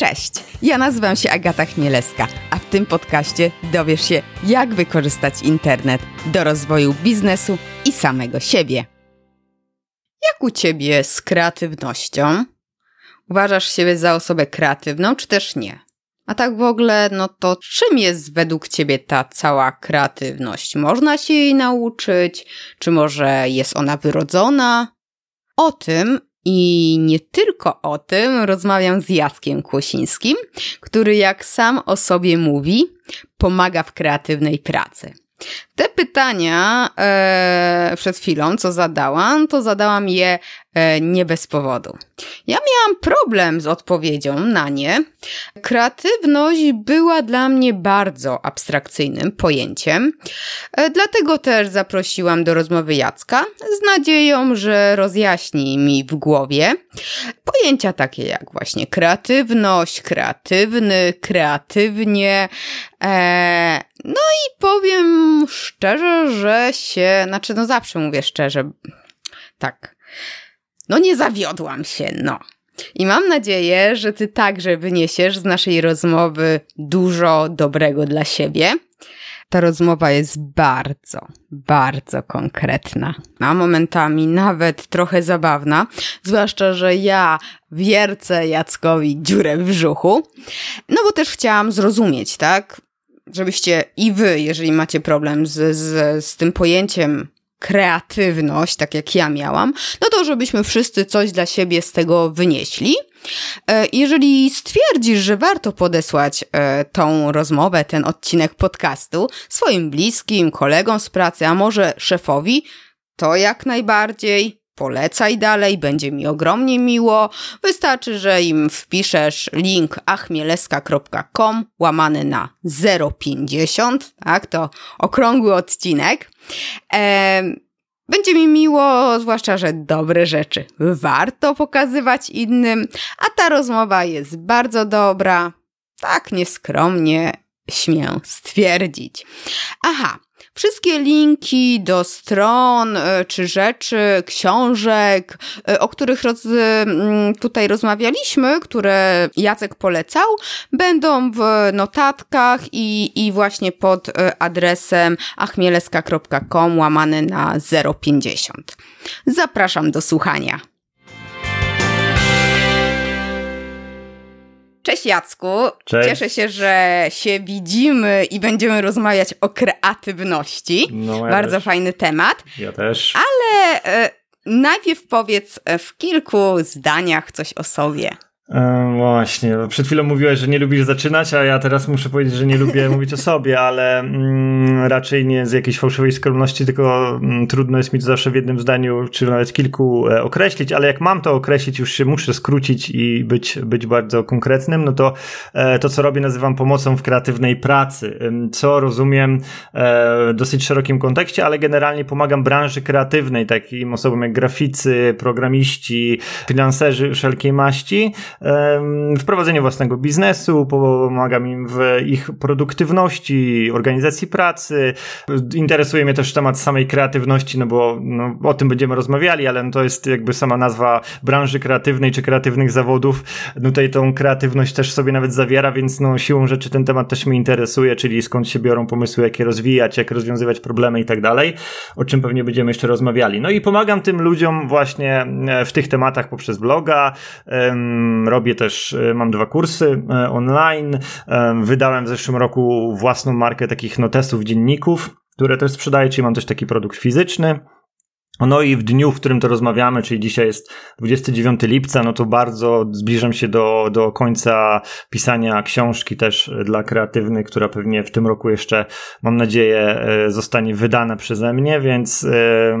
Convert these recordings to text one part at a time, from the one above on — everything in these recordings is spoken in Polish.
Cześć, ja nazywam się Agata Chmielewska, a w tym podcaście dowiesz się, jak wykorzystać internet do rozwoju biznesu i samego siebie. Jak u ciebie z kreatywnością? Uważasz siebie za osobę kreatywną, czy też nie? A tak w ogóle, no to czym jest według ciebie ta cała kreatywność? Można się jej nauczyć? Czy może jest ona wyrodzona? O tym i nie tylko o tym rozmawiam z Jackiem Kłosińskim, który jak sam o sobie mówi, pomaga w kreatywnej pracy. Te pytania e, przed chwilą, co zadałam, to zadałam je e, nie bez powodu. Ja miałam problem z odpowiedzią na nie. Kreatywność była dla mnie bardzo abstrakcyjnym pojęciem, e, dlatego też zaprosiłam do rozmowy Jacka z nadzieją, że rozjaśni mi w głowie pojęcia takie jak właśnie kreatywność, kreatywny, kreatywnie. E, no i powiem szczerze, że się, znaczy no zawsze mówię szczerze, tak, no nie zawiodłam się, no. I mam nadzieję, że ty także wyniesiesz z naszej rozmowy dużo dobrego dla siebie. Ta rozmowa jest bardzo, bardzo konkretna, a momentami nawet trochę zabawna, zwłaszcza, że ja wiercę Jackowi dziurę w brzuchu, no bo też chciałam zrozumieć, tak? Żebyście i wy, jeżeli macie problem z, z, z tym pojęciem kreatywność, tak jak ja miałam, no to żebyśmy wszyscy coś dla siebie z tego wynieśli. E, jeżeli stwierdzisz, że warto podesłać e, tą rozmowę, ten odcinek podcastu swoim bliskim, kolegom z pracy, a może szefowi, to jak najbardziej polecaj dalej, będzie mi ogromnie miło. Wystarczy, że im wpiszesz link achmieleska.com łamany na 050, tak, to okrągły odcinek. będzie mi miło, zwłaszcza, że dobre rzeczy warto pokazywać innym, a ta rozmowa jest bardzo dobra, tak nieskromnie śmię stwierdzić. Aha, Wszystkie linki do stron e, czy rzeczy, książek, e, o których roz, tutaj rozmawialiśmy, które Jacek polecał, będą w notatkach i, i właśnie pod e, adresem achmieleska.com łamane na 050. Zapraszam do słuchania. Cześć Jacku. Cześć. Cieszę się, że się widzimy i będziemy rozmawiać o kreatywności. No, ja Bardzo też. fajny temat. Ja też. Ale e, najpierw powiedz w kilku zdaniach coś o sobie. E, właśnie, przed chwilą mówiłeś, że nie lubisz zaczynać, a ja teraz muszę powiedzieć, że nie lubię mówić o sobie, ale mm, raczej nie z jakiejś fałszywej skromności, tylko mm, trudno jest mi to zawsze w jednym zdaniu, czy nawet kilku e, określić, ale jak mam to określić, już się muszę skrócić i być, być bardzo konkretnym, no to e, to, co robię, nazywam pomocą w kreatywnej pracy, co rozumiem e, w dosyć szerokim kontekście, ale generalnie pomagam branży kreatywnej, takim osobom jak graficy, programiści, finanserzy wszelkiej maści, w prowadzeniu własnego biznesu, pomagam im w ich produktywności, organizacji pracy. Interesuje mnie też temat samej kreatywności, no bo no, o tym będziemy rozmawiali, ale no to jest jakby sama nazwa branży kreatywnej czy kreatywnych zawodów. No tutaj tą kreatywność też sobie nawet zawiera, więc no siłą rzeczy ten temat też mnie interesuje, czyli skąd się biorą pomysły, jak je rozwijać, jak rozwiązywać problemy i tak dalej, o czym pewnie będziemy jeszcze rozmawiali. No i pomagam tym ludziom właśnie e, w tych tematach poprzez bloga, robię też, e, mam dwa kursy e, online, e, wydałem w zeszłym roku własną markę takich notesów, dzienników, które też sprzedaję, czyli mam też taki produkt fizyczny. No i w dniu, w którym to rozmawiamy, czyli dzisiaj jest 29 lipca, no to bardzo zbliżam się do, do końca pisania książki też dla kreatywnych, która pewnie w tym roku jeszcze, mam nadzieję, e, zostanie wydana przeze mnie, więc, e,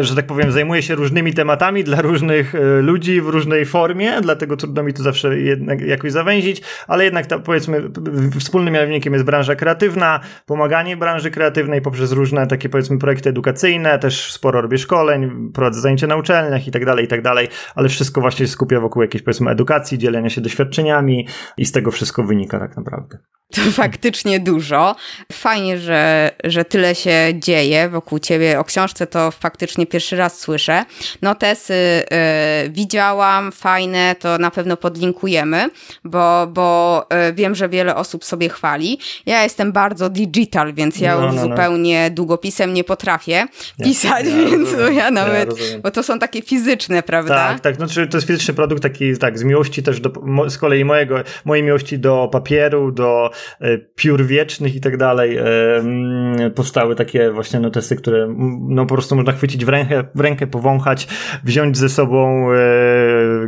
że tak powiem, zajmuję się różnymi tematami dla różnych e, ludzi w różnej formie, dlatego trudno mi to zawsze jednak jakoś zawęzić, ale jednak ta, powiedzmy, wspólnym mianownikiem jest branża kreatywna, pomaganie branży kreatywnej poprzez różne takie, powiedzmy, projekty edukacyjne, firmę, też sporo robię szkoleń, prowadzę zajęcia na uczelniach i tak dalej, i tak dalej, ale wszystko właśnie się skupia wokół jakiejś powiedzmy edukacji, dzielenia się doświadczeniami i z tego wszystko wynika tak naprawdę. To faktycznie dużo. Fajnie, że, że tyle się dzieje wokół ciebie. O książce to faktycznie pierwszy raz słyszę. Notesy y, widziałam, fajne, to na pewno podlinkujemy, bo, bo y, wiem, że wiele osób sobie chwali. Ja jestem bardzo digital, więc ja no, już no, no. zupełnie długopisem nie potrafię pisać, ja, więc ja, ja nawet, ja bo to są takie fizyczne, prawda? Tak, tak, no, to jest fizyczny produkt taki, tak, z miłości też do, z kolei mojego, mojej miłości do papieru, do E, piór wiecznych i tak dalej, e, mm, powstały takie właśnie notesy, które no po prostu można chwycić w rękę, w rękę powąchać, wziąć ze sobą e,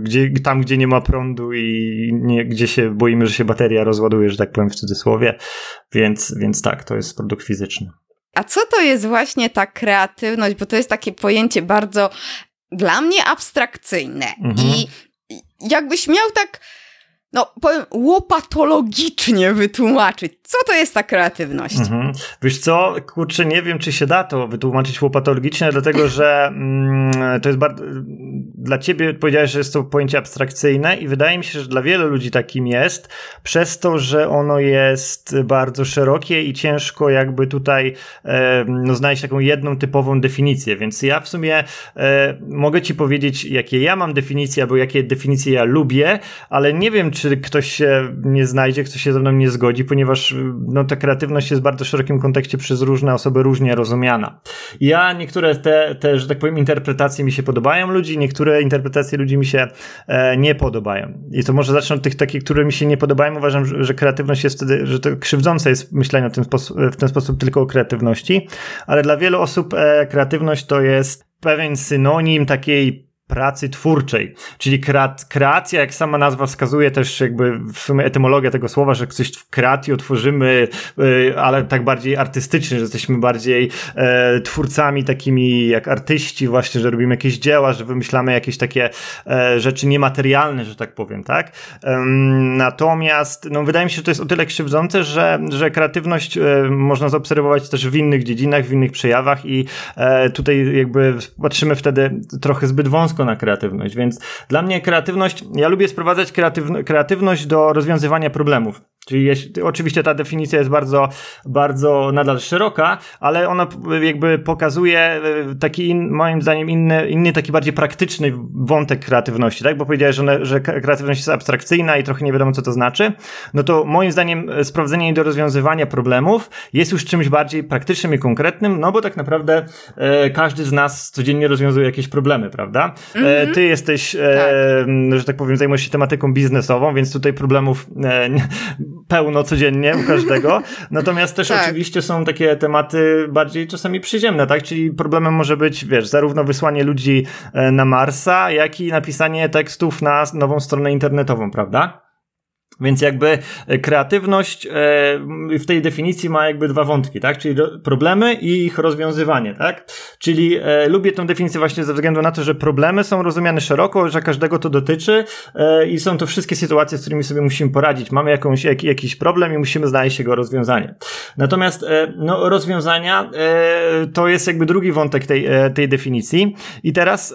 gdzie, tam, gdzie nie ma prądu i nie, gdzie się boimy, że się bateria rozładuje, że tak powiem w cudzysłowie, więc, więc tak, to jest produkt fizyczny. A co to jest właśnie ta kreatywność? Bo to jest takie pojęcie bardzo dla mnie abstrakcyjne. Mhm. I jakbyś miał tak no powiem, łopatologicznie wytłumaczyć, co to jest ta kreatywność. Mhm. Wiesz co, kurczę, nie wiem, czy się da to wytłumaczyć łopatologicznie, dlatego że mm, to jest bardzo... Dla ciebie powiedziałeś, że jest to pojęcie abstrakcyjne i wydaje mi się, że dla wielu ludzi takim jest, przez to, że ono jest bardzo szerokie i ciężko jakby tutaj e, no, znaleźć taką jedną typową definicję, więc ja w sumie e, mogę ci powiedzieć, jakie ja mam definicje, albo jakie definicje ja lubię, ale nie wiem, czy ktoś się nie znajdzie, ktoś się ze mną nie zgodzi, ponieważ no, ta kreatywność jest w bardzo szerokim kontekście przez różne osoby różnie rozumiana. Ja niektóre te, te, że tak powiem, interpretacje mi się podobają ludzi, niektóre interpretacje ludzi mi się e, nie podobają. I to może zacznę od tych takich, które mi się nie podobają. Uważam, że, że kreatywność jest wtedy, że to krzywdzące jest myślenie w ten, w ten sposób tylko o kreatywności, ale dla wielu osób e, kreatywność to jest pewien synonim takiej pracy twórczej, czyli kreacja, jak sama nazwa wskazuje, też jakby w sumie etymologia tego słowa, że coś w kreacji tworzymy, y, ale tak bardziej artystycznie, że jesteśmy bardziej e, twórcami takimi jak artyści właśnie, że robimy jakieś dzieła, że wymyślamy jakieś takie e, rzeczy niematerialne, że tak powiem, tak? Natomiast, no wydaje mi się, że to jest o tyle krzywdzące, że, że kreatywność e, można zaobserwować też w innych dziedzinach, w innych przejawach i tutaj jakby patrzymy wtedy trochę zbyt wąsko na kreatywność, więc dla mnie kreatywność, ja lubię sprowadzać kreatywność do rozwiązywania problemów. Czyli jeśli, oczywiście ta definicja jest bardzo, bardzo nadal szeroka, ale ona jakby pokazuje e, taki, in, moim zdaniem, inny, inny taki bardziej praktyczny wątek kreatywności, tak? Bo powiedziałeś, że, one, że kreatywność jest abstrakcyjna i trochę nie wiadomo, co to znaczy. No to moim zdaniem e, sprowadzenie do rozwiązywania problemów jest już czymś bardziej praktycznym i konkretnym, no bo tak naprawdę e, każdy z nas codziennie rozwiązuje jakieś problemy, prawda? E, mhm. ty jesteś, e, tak. że tak powiem, zajmujesz się tematyką biznesową, więc tutaj problemów e, pełno codziennie u każdego. Natomiast też tak. oczywiście są takie tematy bardziej czasami przyziemne, tak? Czyli problemem może być, wiesz, zarówno wysłanie ludzi e, na Marsa, jak i napisanie tekstów na nową stronę internetową, prawda? Więc jakby e, kreatywność e, w tej definicji ma jakby dwa wątki, tak? Czyli problemy i ich rozwiązywanie, tak? Czyli e, lubię tę definicję właśnie ze względu na to, że problemy są rozumiane szeroko, że każdego to dotyczy i są to wszystkie sytuacje, z którymi sobie musimy poradzić. Mamy jakąś, jak, jakiś problem i musimy znaleźć jego rozwiązanie. Natomiast no, rozwiązania to jest jakby drugi wątek tej, tej definicji. I teraz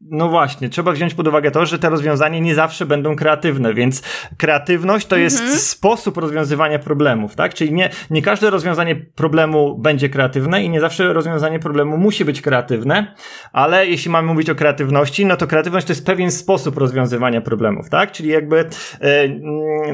no właśnie, trzeba wziąć pod uwagę to, że te rozwiązania nie zawsze będą kreatywne, więc kreatywność to jest mhm. sposób rozwiązywania problemów, tak? Czyli nie, nie każde rozwiązanie problemu będzie kreatywne i nie zawsze rozwiązanie problemu musi być kreatywne, ale jeśli mamy mówić o kreatywności, no to kreatywność to jest pewien sposób rozwiązywania problemów, tak? Czyli jakby, e,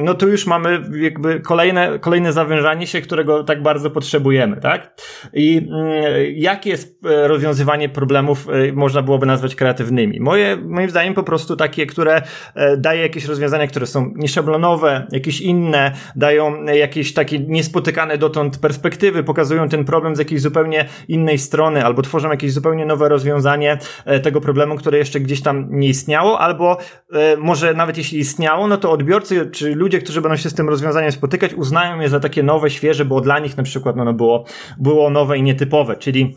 no tu już mamy jakby kolejne, kolejne zawężanie się, którego tak bardzo potrzebujemy, tak? I mm, jakie jest e, rozwiązywanie problemów e, można byłoby nazwać kreatywnym? Moje, moim zdaniem po prostu takie, które e, daje jakieś rozwiązania, które są nieszablonowe, jakieś inne, dają jakieś takie niespotykane dotąd perspektywy, pokazują ten problem z jakiejś zupełnie innej strony, albo tworzą jakieś zupełnie nowe rozwiązanie e, tego problemu, które jeszcze gdzieś tam nie istniało, albo e, może nawet jeśli istniało, no to odbiorcy, czy ludzie, którzy będą się z tym rozwiązaniem spotykać, uznają je za takie nowe, świeże, bo dla nich na przykład no, no było, było nowe i nietypowe, czyli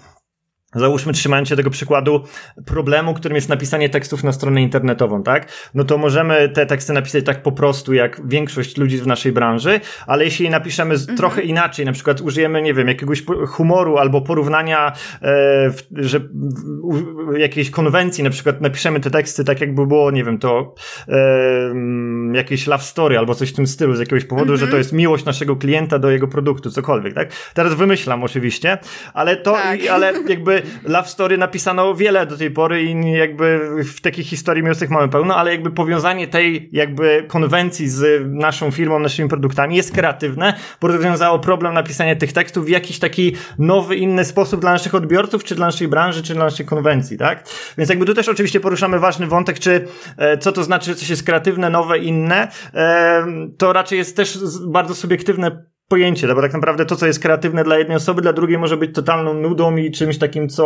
Załóżmy, trzymając się tego przykładu problemu, którym jest napisanie tekstów na stronę internetową, tak? No to możemy te teksty napisać tak po prostu, jak większość ludzi w naszej branży, ale jeśli je napiszemy mhm. trochę inaczej, na przykład użyjemy, nie wiem, jakiegoś humoru albo porównania, e, że w, jakiejś konwencji, na przykład napiszemy te teksty tak, jakby było, nie wiem, to e, jakieś love story albo coś w tym stylu z jakiegoś powodu, mhm. że to jest miłość naszego klienta do jego produktu, cokolwiek, tak? Teraz wymyślam oczywiście, ale to, tak. ale jakby love story napisano wiele do tej pory i jakby w takich historii miłosnych mamy pełno, ale jakby powiązanie tej jakby konwencji z naszą firmą, naszymi produktami jest kreatywne, bo rozwiązało problem napisania tych tekstów w jakiś taki nowy, inny sposób dla naszych odbiorców, czy dla naszej branży, czy dla naszej konwencji, tak? Więc jakby tu też oczywiście poruszamy ważny wątek, czy e, co to znaczy, że coś jest kreatywne, nowe, inne, e, to raczej jest też bardzo subiektywne pojęcie, bo tak naprawdę to, co jest kreatywne dla jednej osoby, dla drugiej może być totalną nudą i czymś takim, co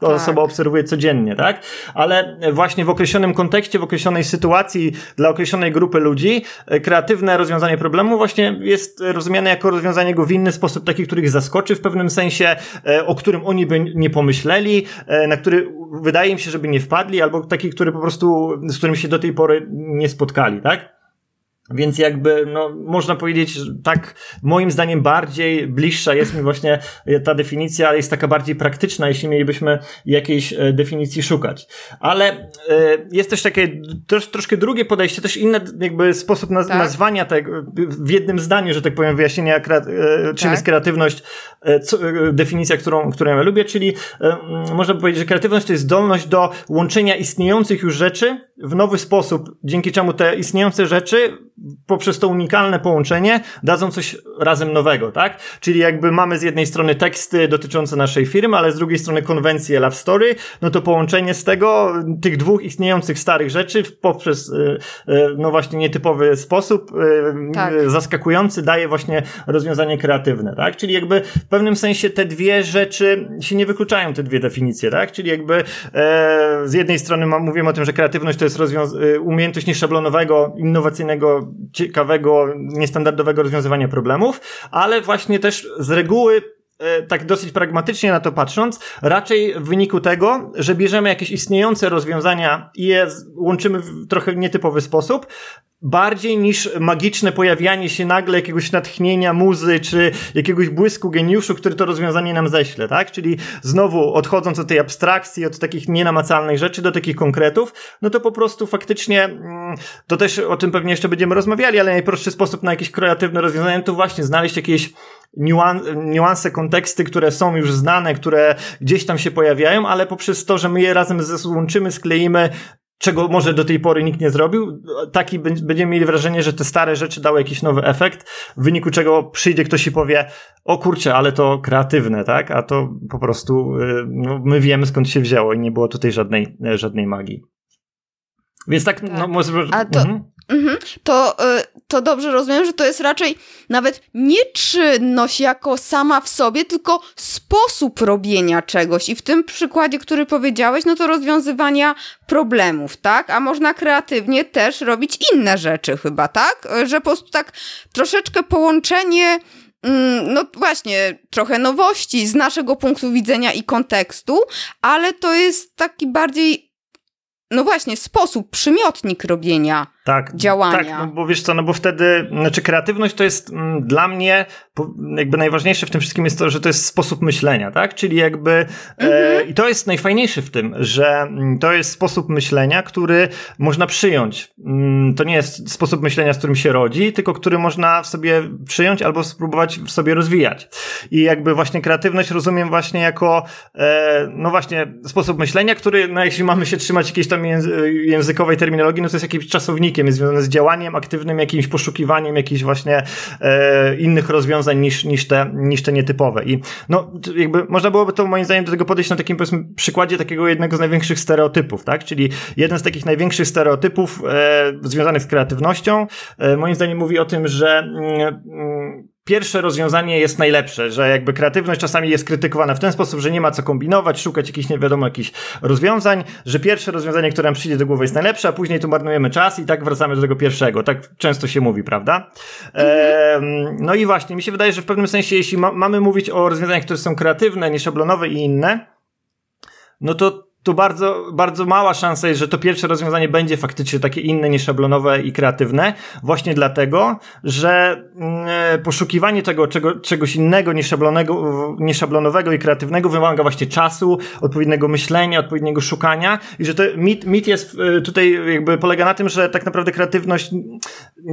tak. osoba obserwuje codziennie, tak? Ale właśnie w określonym kontekście, w określonej sytuacji, dla określonej grupy ludzi, e, kreatywne rozwiązanie problemu właśnie jest rozumiane jako rozwiązanie go w inny sposób, taki, który ich zaskoczy w pewnym sensie, e, o którym oni by nie pomyśleli, e, na który wydaje im się, żeby nie wpadli, albo taki, który po prostu, z którym się do tej pory nie spotkali, tak? Więc jakby, no, można powiedzieć, że tak, moim zdaniem bardziej bliższa jest mi właśnie ta definicja, ale jest taka bardziej praktyczna, jeśli mielibyśmy jakiejś e, definicji szukać. Ale e, jest też takie trosz, troszkę drugie podejście, też inny jakby sposób naz tak. nazwania tego w jednym zdaniu, że tak powiem, wyjaśnienia, e, czym tak. jest kreatywność, co, definicja, którą, którą ja lubię, czyli można powiedzieć, że kreatywność to jest zdolność do łączenia istniejących już rzeczy w nowy sposób, dzięki czemu te istniejące rzeczy poprzez to unikalne połączenie dadzą coś razem nowego, tak? Czyli jakby mamy z jednej strony teksty dotyczące naszej firmy, ale z drugiej strony konwencje love story, no to połączenie z tego, tych dwóch istniejących starych rzeczy poprzez, y, y, no właśnie nietypowy sposób, y, tak. zaskakujący, daje właśnie rozwiązanie kreatywne, tak? Czyli jakby w pewnym sensie te dwie rzeczy się nie wykluczają, te dwie definicje, tak? Czyli jakby e, z jednej strony mówimy o tym, że kreatywność to jest rozwiąz- umiejętność nieszablonowego, innowacyjnego ciekawego, niestandardowego rozwiązywania problemów, ale właśnie też z reguły e, tak dosyć pragmatycznie na to patrząc, raczej w wyniku tego, że bierzemy jakieś istniejące rozwiązania i je łączymy w trochę nietypowy sposób, bardziej niż magiczne pojawianie się nagle jakiegoś natchnienia muzy, czy jakiegoś błysku geniuszu, który to rozwiązanie nam ześle, tak? Czyli znowu odchodząc od tej abstrakcji, od takich nienamacalnych rzeczy do takich konkretów, no to po prostu faktycznie, mm, to też o tym pewnie jeszcze będziemy rozmawiali, ale najprostszy sposób na jakieś kreatywne rozwiązanie to właśnie znaleźć jakieś niuanse, konteksty, które są już znane, które gdzieś tam się pojawiają, ale poprzez to, że my je razem złączymy, skleimy, czego może do tej pory nikt nie zrobił, taki będziemy mieli wrażenie, że te stare rzeczy dały jakiś nowy efekt, w wyniku czego przyjdzie ktoś i powie, o kurczę, ale to kreatywne, tak? A to po prostu y, no, my wiemy skąd się wzięło i nie było tutaj żadnej, żadnej magii. Więc tak, no, tak. no może... A to, mhm. Mhm. To, y, to dobrze rozumiem, że to jest raczej nawet nie czynność jako sama w sobie, tylko sposób robienia czegoś. I w tym przykładzie, który powiedziałeś, no to rozwiązywania problemów, tak? A można kreatywnie też robić inne rzeczy chyba, tak? Że po prostu tak troszeczkę połączenie mm, no właśnie, trochę nowości z naszego punktu widzenia i kontekstu, ale to jest taki bardziej, no właśnie, sposób, przymiotnik robienia tak, działania. Tak, no bo wiesz co, no bo wtedy, znaczy kreatywność to jest m, mm, dla mnie jakby najważniejsze w tym wszystkim jest to, że to jest sposób myślenia, tak? Czyli jakby e, mhm. e, i to jest najfajniejsze w tym, że mm, to jest sposób myślenia, który można przyjąć. Mm, to nie jest sposób myślenia, z którym się rodzi, tylko który można w sobie przyjąć albo spróbować w sobie rozwijać. I jakby właśnie kreatywność rozumiem właśnie jako e, no właśnie sposób myślenia, który, no jeśli mamy się trzymać jakiejś tam językowej terminologii, no to jest jakiś czasownik jest związane z działaniem aktywnym, jakimś poszukiwaniem jakichś właśnie e, innych rozwiązań niż, niż, te, niż te nietypowe. I no, jakby można byłoby to moim zdaniem do tego podejść na takim powiedzmy przykładzie takiego jednego z największych stereotypów, tak? Czyli jeden z takich największych stereotypów e, związanych z kreatywnością, e, moim zdaniem mówi o tym, że mm, mm, pierwsze rozwiązanie jest najlepsze, że jakby kreatywność czasami jest krytykowana w ten sposób, że nie ma co kombinować, szukać jakichś nie wiadomo jakichś rozwiązań, że pierwsze rozwiązanie, które nam przyjdzie do głowy jest najlepsze, a później tu marnujemy czas i tak wracamy do tego pierwszego. Tak często się mówi, prawda? E, no i właśnie, mi się wydaje, że w pewnym sensie, jeśli ma, mamy mówić o rozwiązaniach, które są kreatywne, nieszablonowe i inne, no to to bardzo, bardzo mała szansa jest, że to pierwsze rozwiązanie będzie faktycznie takie inne, nieszablonowe i kreatywne, właśnie dlatego, że mm, poszukiwanie tego czego, czegoś innego, nieszablonego, nieszablonowego i kreatywnego wymaga właśnie czasu, odpowiedniego myślenia, odpowiedniego szukania i że to mit, mit jest y, tutaj jakby polega na tym, że tak naprawdę kreatywność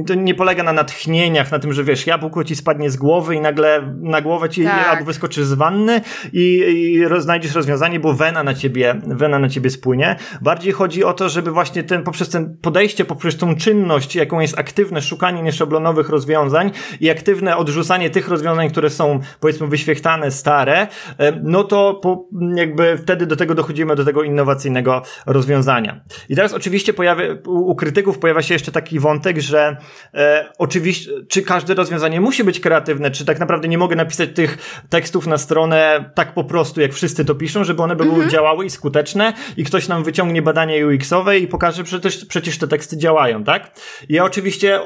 to nie polega na natchnieniach, na tym, że wiesz, jabłko ci spadnie z głowy i nagle na głowę ci tak. albo wyskoczy z wanny i, i znajdziesz rozwiązanie, bo wena na ciebie wena na ciebie spłynie. Bardziej chodzi o to, żeby właśnie ten, poprzez ten podejście, poprzez tą czynność, jaką jest aktywne szukanie nieszablonowych rozwiązań i aktywne odrzucanie tych rozwiązań, które są powiedzmy wyświechtane, stare, e, no to po, jakby wtedy do tego dochodzimy, do tego innowacyjnego rozwiązania. I teraz oczywiście pojawia, u krytyków pojawia się jeszcze taki wątek, że e, oczywiście, czy każde rozwiązanie musi być kreatywne, czy tak naprawdę nie mogę napisać tych tekstów na stronę tak po prostu, jak wszyscy to piszą, żeby one by były mhm. działały i skuteczne, i ktoś nam wyciągnie badania UX-owe i pokaże, że przecież, przecież te teksty działają, tak? Ja oczywiście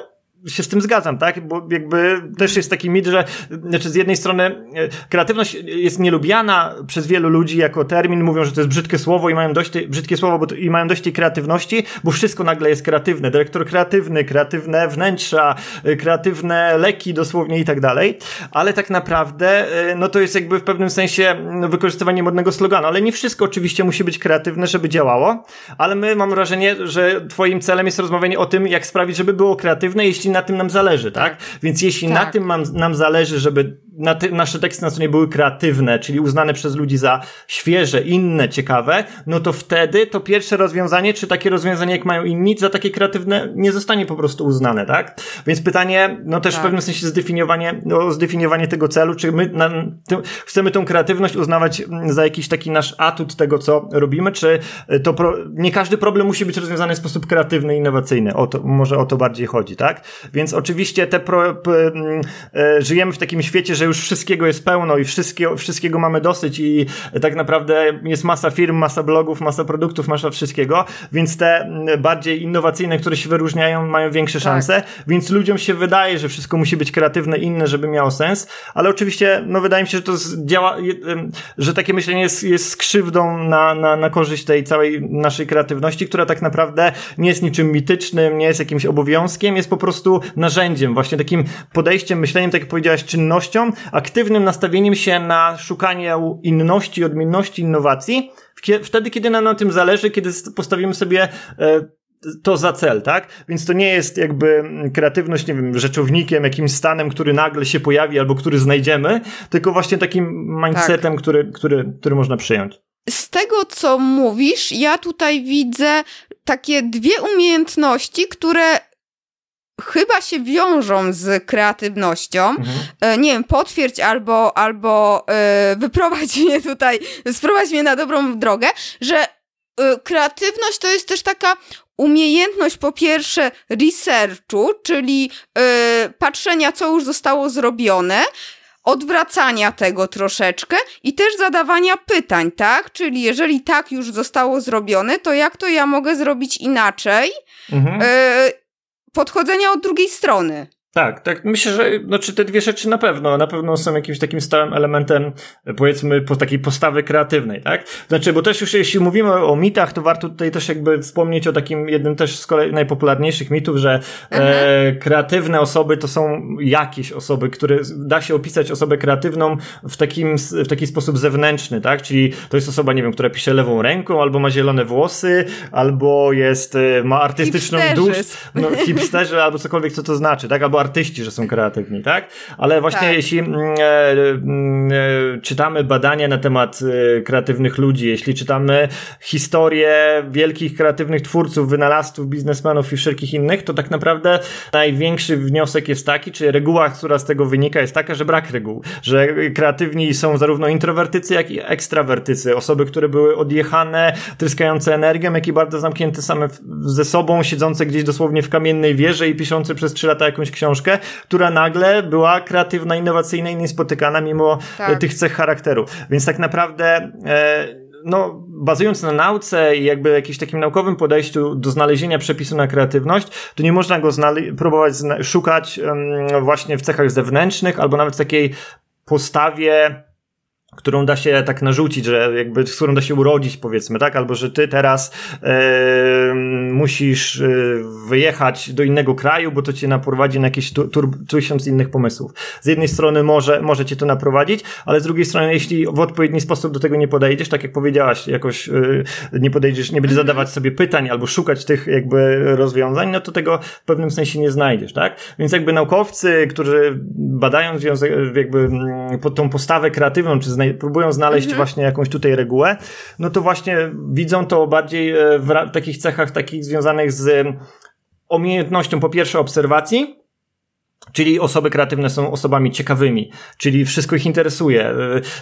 się z tym zgadzam, tak? Bo jakby też jest taki mit, że znaczy z jednej strony e, kreatywność jest nielubiana przez wielu ludzi jako termin, mówią, że to jest brzydkie słowo i mają dość tej, brzydkie słowo bo to, i mają dość tej kreatywności, bo wszystko nagle jest kreatywne. Dyrektor kreatywny, kreatywne wnętrza, e, kreatywne leki dosłownie i tak dalej, ale tak naprawdę e, no to jest jakby w pewnym sensie no, wykorzystywanie modnego sloganu, ale nie wszystko oczywiście musi być kreatywne, żeby działało, ale my mam wrażenie, że twoim celem jest rozmawianie o tym, jak sprawić, żeby było kreatywne, jeśli na tym nam zależy, tak? tak? Więc jeśli tak. na tym mam, nam zależy, żeby te, nasze teksty na stronie były kreatywne, czyli uznane przez ludzi za świeże, inne, ciekawe, no to wtedy to pierwsze rozwiązanie, czy takie rozwiązanie, jak mają inni, za takie kreatywne nie zostanie po prostu uznane, tak? Więc pytanie, no też tak. w pewnym sensie zdefiniowanie, no, zdefiniowanie tego celu, czy my na, ty, chcemy tą kreatywność uznawać za jakiś taki nasz atut tego, co robimy, czy to pro, nie każdy problem musi być rozwiązany w sposób kreatywny, innowacyjny. O to, może o to bardziej chodzi, tak? Więc oczywiście te pro, e, żyjemy w takim świecie, że już wszystkiego jest pełno i wszystkiego, wszystkiego mamy dosyć i tak naprawdę jest masa firm, masa blogów, masa produktów, masa wszystkiego, więc te bardziej innowacyjne, które się wyróżniają, mają większe tak. szanse, tak. więc ludziom się wydaje, że wszystko musi być kreatywne, inne, żeby miało sens, ale oczywiście, no wydaje mi się, że to działa, że takie myślenie jest, jest skrzywdą na, na, na korzyść tej całej naszej kreatywności, która tak naprawdę nie jest niczym mitycznym, nie jest jakimś obowiązkiem, jest po prostu narzędziem, właśnie takim podejściem, myśleniem, tak jak powiedziałaś, czynnością, aktywnym nastawieniem się na szukanie inności, odmienności, innowacji, wtedy, kiedy nam na tym zależy, kiedy postawimy sobie e, to za cel, tak? Więc to nie jest jakby kreatywność, nie wiem, rzeczownikiem, jakimś stanem, który nagle się pojawi albo który znajdziemy, tylko właśnie takim mindsetem, tak. który, który, który można przyjąć. Z tego, co mówisz, ja tutaj widzę takie dwie umiejętności, które chyba się wiążą z kreatywnością. Mhm. E, nie wiem, potwierdź albo, albo yy, wyprowadź mnie tutaj, sprowadź mnie na dobrą drogę, że yy, kreatywność to jest też taka umiejętność po pierwsze researchu, czyli patrzenia, co już zostało zrobione, odwracania tego troszeczkę i też zadawania pytań, tak? Czyli jeżeli tak już zostało zrobione, to jak to ja mogę zrobić inaczej? Mhm. Podchodzenia od drugiej strony. Tak, tak. Myślę, że znaczy te dwie rzeczy na pewno, na pewno są jakimś takim stałym elementem, powiedzmy, po takiej postawy kreatywnej, tak? Znaczy, bo też już jeśli mówimy o mitach, to warto tutaj też jakby wspomnieć o takim jednym też z kolei najpopularniejszych mitów, że e, kreatywne osoby to są jakieś osoby, które da się opisać osobę kreatywną w takim, w taki sposób zewnętrzny, tak? Czyli to jest osoba, nie wiem, która pisze lewą ręką, albo ma zielone włosy, albo jest, e, ma artystyczną duszę, no, hipsterzy, albo cokolwiek, co to znaczy, tak? Albo artyści, że są kreatywni, tak? Ale właśnie tak. jeśli mm, e, mm, e, czytamy badania na temat e, kreatywnych ludzi, jeśli czytamy historię wielkich kreatywnych twórców, wynalazców, biznesmenów i wszelkich innych, to tak naprawdę największy wniosek jest taki, czy reguła, która z tego wynika jest taka, że brak reguł, że kreatywni są zarówno introwertycy, jak i ekstrawertycy, osoby, które były odjechane, tryskające energią, jak i bardzo zamknięte same ze sobą, siedzące gdzieś dosłownie w kamiennej wieży i piszące przez trzy lata jakąś książkę książkę, która nagle była kreatywna, innowacyjna i niespotykana mimo tak. tych cech charakteru. Więc tak naprawdę e, no, bazując na nauce i jakby jakimś takim naukowym podejściu do znalezienia przepisu na kreatywność, to nie można go próbować szukać um, właśnie w cechach zewnętrznych albo nawet w takiej postawie którą da się tak narzucić, że jakby, z którą da się urodzić, powiedzmy, tak? Albo że ty teraz e, musisz e, wyjechać do innego kraju, bo to cię naprowadzi na jakieś tysiąc innych pomysłów. Z jednej strony może, może cię to naprowadzić, ale z drugiej strony, jeśli w odpowiedni sposób do tego nie podejdziesz, tak jak powiedziałaś, jakoś e, nie podejdziesz, nie będziesz zadawać sobie pytań albo szukać tych jakby rozwiązań, no to tego w pewnym sensie nie znajdziesz, tak? Więc jakby naukowcy, którzy badają związek, jakby mm, pod tą postawę kreatywną, czy próbują znaleźć mhm. właśnie jakąś tutaj regułę, no to właśnie widzą to bardziej e, w takich cechach takich związanych z umiejętnością po pierwsze obserwacji, Czyli osoby kreatywne są osobami ciekawymi, czyli wszystko ich interesuje.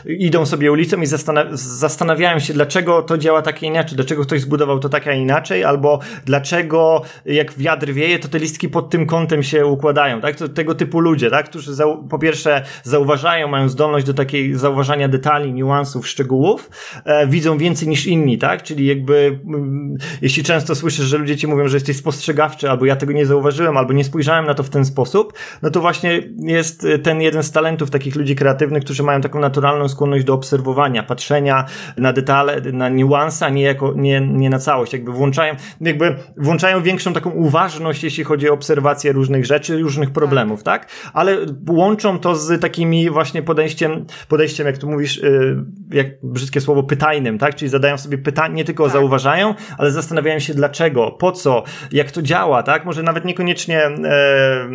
Y, idą sobie ulicą i zastanawiają się, dlaczego to działa tak inaczej, dlaczego ktoś zbudował to tak, a inaczej, albo dlaczego jak wiatr wieje, to te listki pod tym kątem się układają, tak? To, tego typu ludzie, tak? Którzy po pierwsze zauważają, mają zdolność do takiej zauważania detali, niuansów, szczegółów, e, widzą więcej niż inni, tak? Czyli jakby, mm, jeśli często słyszysz, że ludzie ci mówią, że jesteś spostrzegawczy, albo ja tego nie zauważyłem, albo nie spojrzałem na to w ten sposób, no to właśnie jest y, ten jeden z talentów takich ludzi kreatywnych, którzy mają taką naturalną skłonność do obserwowania, patrzenia na detale, na niuanse, a nie, jako, nie, nie na całość. Jakby włączają, jakby włączają większą taką uważność, jeśli chodzi o obserwację różnych rzeczy, różnych problemów, tak? Ale łączą to z takimi właśnie podejściem, podejściem, jak tu mówisz, y, jak brzydkie słowo, pytajnym, tak? Czyli zadają sobie pytanie, nie tylko tak. zauważają, ale zastanawiają się dlaczego, po co, jak to działa, tak? Może nawet niekoniecznie e,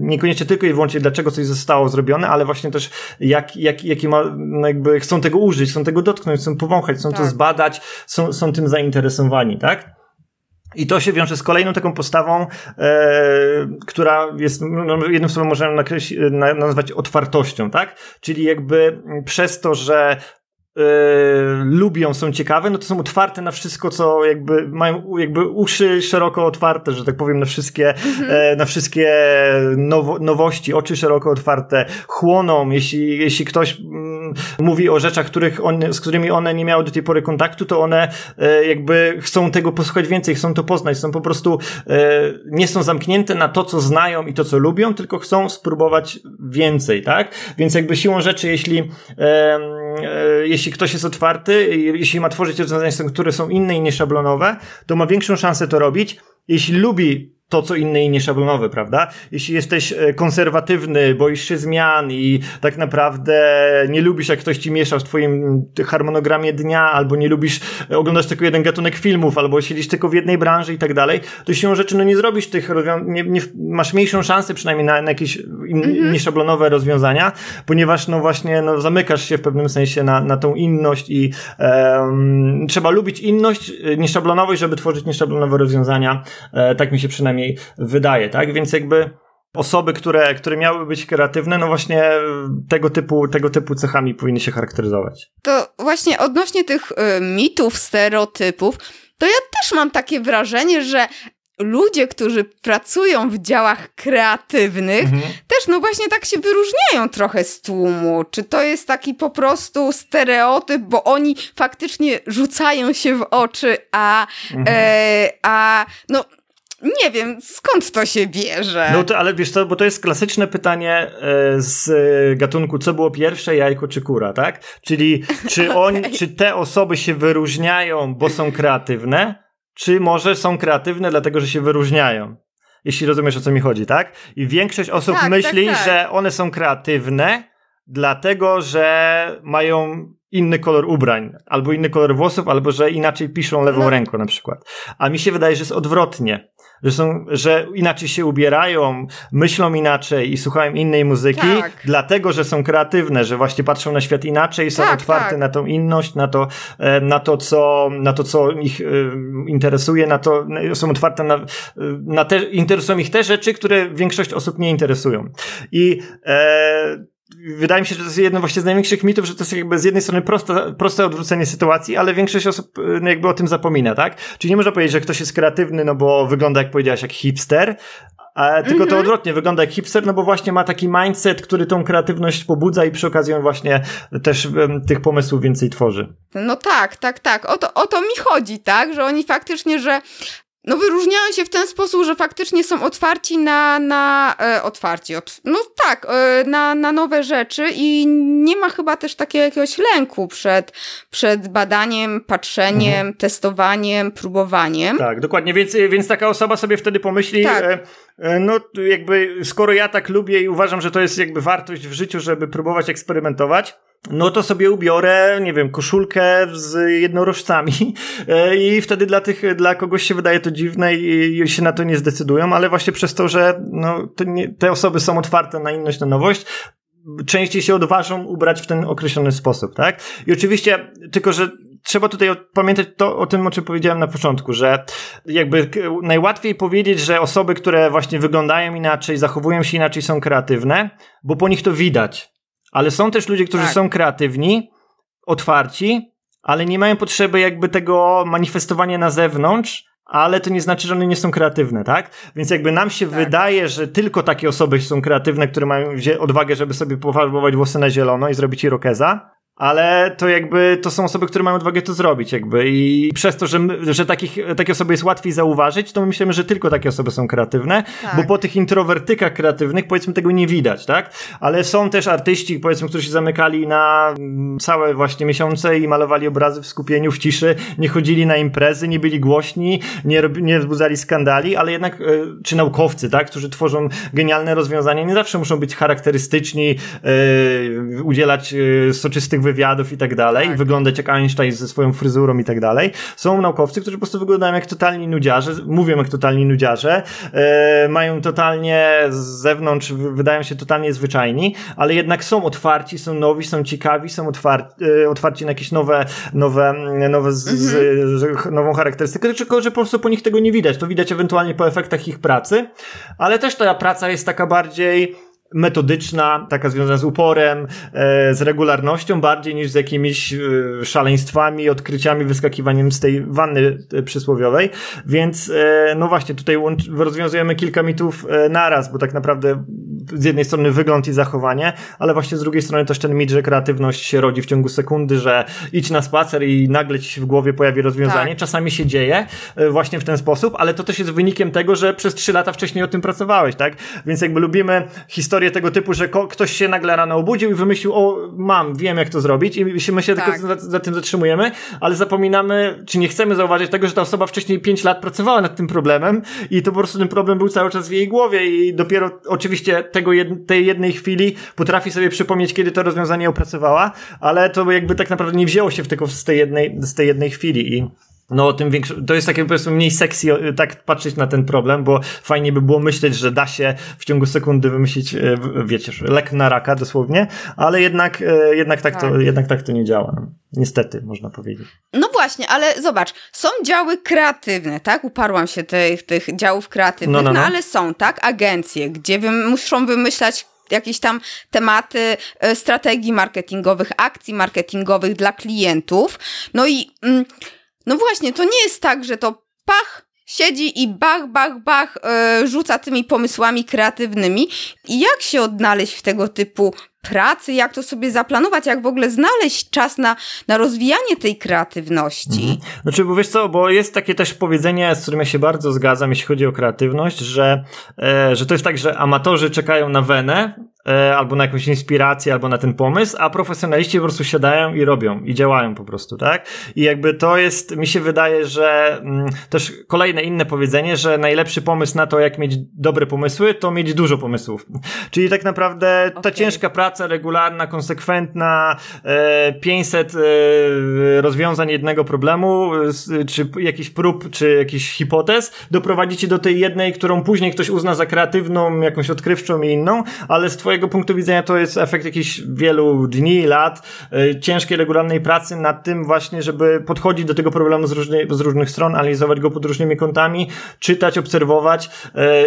niekoniecznie tylko i wyłącznie dlaczego coś zostało zrobione, ale właśnie też jak, jak, jakie ma, no jakby chcą tego użyć, chcą tego dotknąć, chcą powąchać, chcą tak. to zbadać, są, są tym zainteresowani, tak? I to się wiąże z kolejną taką postawą, e, która jest, no, jednym słowem możemy nakreślić, nazwać otwartością, tak? Czyli jakby przez to, że Yy, lubią, są ciekawe, no to są otwarte na wszystko, co jakby mają jakby uszy szeroko otwarte, że tak powiem, na wszystkie, mm -hmm. na wszystkie nowo, nowości, oczy szeroko otwarte, chłoną, jeśli, jeśli ktoś mm, mówi o rzeczach, których on, z którymi one nie miały do tej pory kontaktu, to one e, jakby chcą tego posłuchać więcej, chcą to poznać, są po prostu, e, nie są zamknięte na to, co znają i to, co lubią, tylko chcą spróbować więcej, tak? Więc jakby siłą rzeczy, jeśli, jeśli jeśli ktoś jest otwarty, jeśli ma tworzyć rozwiązania, które są inne i nieszablonowe, to ma większą szansę to robić. Jeśli lubi to, co inne i nieszablonowe, prawda? Jeśli jesteś e, konserwatywny, boisz się zmian i tak naprawdę nie lubisz, jak ktoś ci miesza w twoim harmonogramie dnia, albo nie lubisz e, oglądać tylko jeden gatunek filmów, albo siedzisz tylko w jednej branży i tak dalej, to siłą rzeczy, no nie zrobisz tych rozwiązań, nie, nie, masz mniejszą szansę przynajmniej na, na jakieś in, mhm. nieszablonowe rozwiązania, ponieważ no właśnie, no zamykasz się w pewnym sensie na, na tą inność i um, trzeba lubić inność, e, nieszablonowość, żeby tworzyć nieszablonowe rozwiązania. E, tak mi się przynajmniej przynajmniej wydaje, tak? Więc jakby osoby, które, które miały być kreatywne, no właśnie tego typu, tego typu cechami powinny się charakteryzować. To właśnie odnośnie tych y, mitów, stereotypów, to ja też mam takie wrażenie, że ludzie, którzy pracują w działach kreatywnych, mhm. też no właśnie tak się wyróżniają trochę z tłumu. Czy to jest taki po prostu stereotyp, bo oni faktycznie rzucają się w oczy, a, mhm. e, a no nie wiem, skąd to się bierze. No to, ale wiesz co, bo to jest klasyczne pytanie e, z gatunku, co było pierwsze, jajko czy kura, tak? Czyli czy, on, okay. czy te osoby się wyróżniają, bo są kreatywne, czy może są kreatywne dlatego, że się wyróżniają? Jeśli rozumiesz, o co mi chodzi, tak? I większość osób tak, myśli, tak, tak. że one są kreatywne, dlatego, że mają inny kolor ubrań, albo inny kolor włosów, albo że inaczej piszą lewą no. ręką na przykład. A mi się wydaje, że jest odwrotnie że są, że inaczej się ubierają, myślą inaczej i słuchają innej muzyki, tak. dlatego, że są kreatywne, że właśnie patrzą na świat inaczej, są tak, otwarte tak. na tą inność, na to, e, na to, co, na to, co ich e, interesuje, na to, są otwarte na, na te, interesują ich te rzeczy, które większość osób nie interesują. I e, wydaje mi się, że to jest jedno właśnie z największych mitów, że to jest jakby z jednej strony proste, proste odwrócenie sytuacji, ale większość osób no jakby o tym zapomina, tak? Czyli nie można powiedzieć, że ktoś jest kreatywny, no bo wygląda, jak powiedziałaś, jak hipster, a, tylko to mhm. odwrotnie, wygląda jak hipster, no bo właśnie ma taki mindset, który tą kreatywność pobudza i przy okazji on właśnie też um, tych pomysłów więcej tworzy. No tak, tak, tak. O to, o to mi chodzi, tak? Że oni faktycznie, że no wyróżniają się w ten sposób, że faktycznie są otwarci na, na e, otwarci, ot, no tak, e, na, na nowe rzeczy i nie ma chyba też takiego jakiegoś lęku przed, przed badaniem, patrzeniem, mhm. testowaniem, próbowaniem. Tak, dokładnie, więc, więc taka osoba sobie wtedy pomyśli, tak. e, e no jakby skoro ja tak lubię i uważam, że to jest jakby wartość w życiu, żeby próbować eksperymentować, no to sobie ubiorę, nie wiem, koszulkę z jednorożcami e, i wtedy dla tych, dla kogoś się wydaje to dziwne i się na to nie zdecydują, ale właśnie przez to, że no, nie, te osoby są otwarte na inność, na nowość, częściej się odważą ubrać w ten określony sposób, tak? I oczywiście, tylko że trzeba tutaj pamiętać to, o tym, o czym powiedziałem na początku, że jakby najłatwiej powiedzieć, że osoby, które właśnie wyglądają inaczej, zachowują się inaczej, są kreatywne, bo po nich to widać. Ale są też ludzie, którzy tak. są kreatywni, otwarci, ale nie mają potrzeby jakby tego manifestowania na zewnątrz, ale to nie znaczy, że one nie są kreatywne, tak? Więc jakby nam się tak. wydaje, że tylko takie osoby są kreatywne, które mają odwagę, żeby sobie pofarbować włosy na zielono i zrobić irokeza, ale to jakby to są osoby, które mają odwagę to zrobić jakby i przez to, że, że takich, takie osoby jest łatwiej zauważyć, to my myślimy, że tylko takie osoby są kreatywne, tak. bo po tych introwertykach kreatywnych powiedzmy tego nie widać, tak? Ale są też artyści, powiedzmy, którzy się zamykali na mm, całe właśnie miesiące i malowali obrazy w skupieniu, w ciszy, nie chodzili na imprezy, nie byli głośni, nie, nie wzbudzali skandali, ale jednak, e, czy naukowcy, tak? Którzy tworzą genialne rozwiązania, nie zawsze muszą być charakterystyczni, yy, udzielać yy, soczystych wywiadów i tak dalej, tak. wyglądać jak Einstein ze swoją fryzurą i tak dalej. Są naukowcy, którzy po prostu wyglądają jak totalni nudziarze, mówią jak totalni nudziarze, e, mają totalnie z zewnątrz, wydają się totalnie zwyczajni, ale jednak są otwarci, są nowi, są ciekawi, są otwarci, e, otwarci na jakieś nowe, nowe, nowe z, mhm. z, nową charakterystykę, tylko że po prostu po nich tego nie widać. To widać ewentualnie po efektach ich pracy, ale też ta praca jest taka bardziej metodyczna, taka związana z uporem, e, z regularnością bardziej niż z jakimiś e, szaleństwami, odkryciami, wyskakiwaniem z tej wanny e, przysłowiowej. Więc no właśnie, tutaj rozwiązujemy kilka mitów naraz, bo tak naprawdę z jednej strony wygląd i zachowanie, ale właśnie z drugiej strony też ten mit, że kreatywność się rodzi w ciągu sekundy, że idź na spacer i nagle ci się w głowie pojawi rozwiązanie. Tak. Czasami się dzieje właśnie w ten sposób, ale to też jest wynikiem tego, że przez trzy lata wcześniej o tym pracowałeś, tak? Więc jakby lubimy historię historie tego typu, że ktoś się nagle rano obudził i wymyślił, o, mam, wiem jak to zrobić i się, my się tak. tylko za, za, tym zatrzymujemy, ale zapominamy, czy nie chcemy zauważyć tego, że ta osoba wcześniej 5 lat pracowała nad tym problemem i to po prostu ten problem był cały czas w jej głowie i dopiero oczywiście tego jed, tej jednej chwili potrafi sobie przypomnieć, kiedy to rozwiązanie opracowała, ale to jakby tak naprawdę nie wzięło się w tylko z tej jednej, z tej jednej chwili i no tym większe, to jest takie po prostu mniej sexy tak patrzeć na ten problem, bo fajnie by było myśleć, że da się w ciągu sekundy wymyślić, e, wiecie, lek na raka dosłownie, ale jednak, e, jednak tak, tak. To, jednak tak to nie działa. No. Niestety, można powiedzieć. No właśnie, ale zobacz, są działy kreatywne, tak? Uparłam się tych, tych działów kreatywnych, no, no, no. no ale są, tak? Agencje, gdzie wy, muszą wymyślać jakieś tam tematy e, strategii marketingowych, akcji marketingowych dla klientów. No i... Mm, no właśnie, to nie jest tak, że to pach, siedzi i bach, bach, bach yy, rzuca tymi pomysłami kreatywnymi. I jak się odnaleźć w tego typu pracy, jak to sobie zaplanować, jak w ogóle znaleźć czas na, na rozwijanie tej kreatywności. Mhm. Znaczy, bo wiesz co, bo jest takie też powiedzenie, z którym ja się bardzo zgadzam, jeśli chodzi o kreatywność, że, e, że to jest tak, że amatorzy czekają na wenę, albo na jakąś inspirację, albo na ten pomysł, a profesjonaliści po prostu siadają i robią, i działają po prostu, tak? I jakby to jest, mi się wydaje, że mm, też kolejne inne powiedzenie, że najlepszy pomysł na to, jak mieć dobre pomysły, to mieć dużo pomysłów. Czyli tak naprawdę ta okay. ciężka praca regularna, konsekwentna, 500 e, e, rozwiązań jednego problemu, czy jakiś prób, czy jakiś hipotez, doprowadzi cię do tej jednej, którą później ktoś uzna za kreatywną, jakąś odkrywczą i inną, ale z twojego punktu widzenia to jest efekt jakichś wielu dni, lat, e, ciężkiej, regularnej pracy nad tym właśnie, żeby podchodzić do tego problemu z, różnej, z różnych stron, analizować go pod różnymi kątami, czytać, obserwować,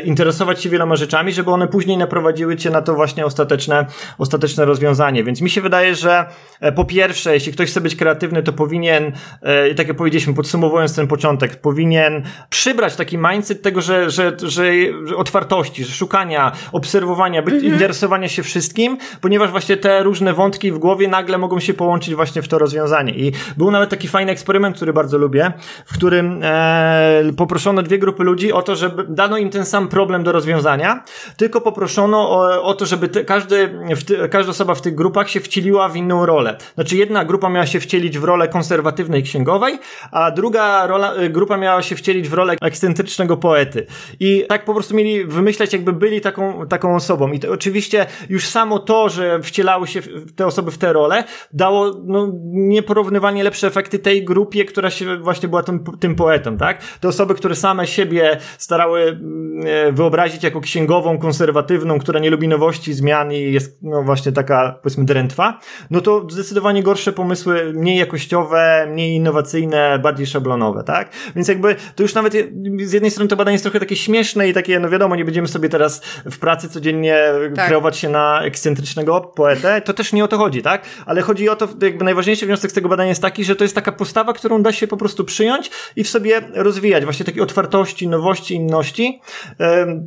interesować się wieloma rzeczami, żeby one później naprowadziły cię na to właśnie ostateczne, ostateczne rozwiązanie. Więc mi się wydaje, że e, po pierwsze, jeśli ktoś chce być kreatywny, to powinien, e, tak jak powiedzieliśmy, podsumowując ten początek, powinien przybrać taki mindset tego, że, że, że otwartości, że szukania, obserwowania, być, mm -hmm. Interesowania się wszystkim, ponieważ właśnie te różne wątki w głowie nagle mogą się połączyć właśnie w to rozwiązanie. I był nawet taki fajny eksperyment, który bardzo lubię, w którym e, poproszono dwie grupy ludzi o to, żeby dano im ten sam problem do rozwiązania, tylko poproszono o, o to, żeby te, każdy, ty, każda osoba w tych grupach się wcieliła w inną rolę. Znaczy jedna grupa miała się wcielić w rolę konserwatywnej księgowej, a druga rola, grupa miała się wcielić w rolę ekscentrycznego poety. I tak po prostu mieli wymyśleć, jakby byli taką, taką osobą. I to oczywiście już samo to, że wcielały się te osoby w tę rolę, dało no, nieporównywanie lepsze efekty tej grupie, która się właśnie była tym, tym poetą, tak? Te osoby, które same siebie starały mm, e, wyobrazić jako księgową, konserwatywną, która nie lubi nowości, zmian i jest no właśnie taka, powiedzmy, drętwa, no to zdecydowanie gorsze pomysły, mniej jakościowe, mniej innowacyjne, bardziej szablonowe, tak? Więc jakby to już nawet z jednej strony to badanie jest trochę takie śmieszne i takie, no wiadomo, nie będziemy sobie teraz w pracy codziennie tak. kreować się na ekscentrycznego poetę, to też nie o to chodzi, tak? Ale chodzi o to, jakby najważniejszy wniosek z tego badania jest taki, że to jest taka postawa, którą da się po prostu przyjąć i w sobie rozwijać, właśnie takiej otwartości, nowości, inności,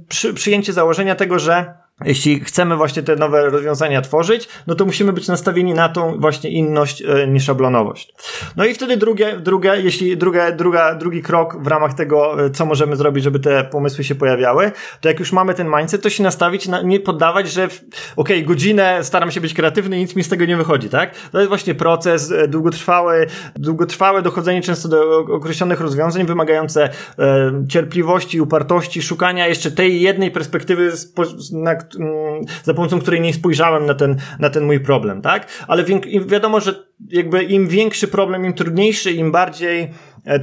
przy, przyjęcie założenia tego, że jeśli chcemy właśnie te nowe rozwiązania tworzyć, no to musimy być nastawieni na tą właśnie inność e, niż szablonowość. No i wtedy drugie, drugie, jeśli druga, druga, drugi krok w ramach tego, e, co możemy zrobić, żeby te pomysły się pojawiały, to jak już mamy ten mindset, to się nastawić, na, nie poddawać, że okej, okay, godzinę staram się być kreatywny i nic mi z tego nie wychodzi, tak? To jest właśnie proces e, długotrwały, długotrwałe dochodzenie często do określonych rozwiązań wymagające cierpliwości, upartości, szukania jeszcze tej jednej perspektywy, na, za pomocą której nie spojrzałem na ten, na ten mój problem, tak? Ale wiadomo, że jakby im większy problem, im trudniejszy, im bardziej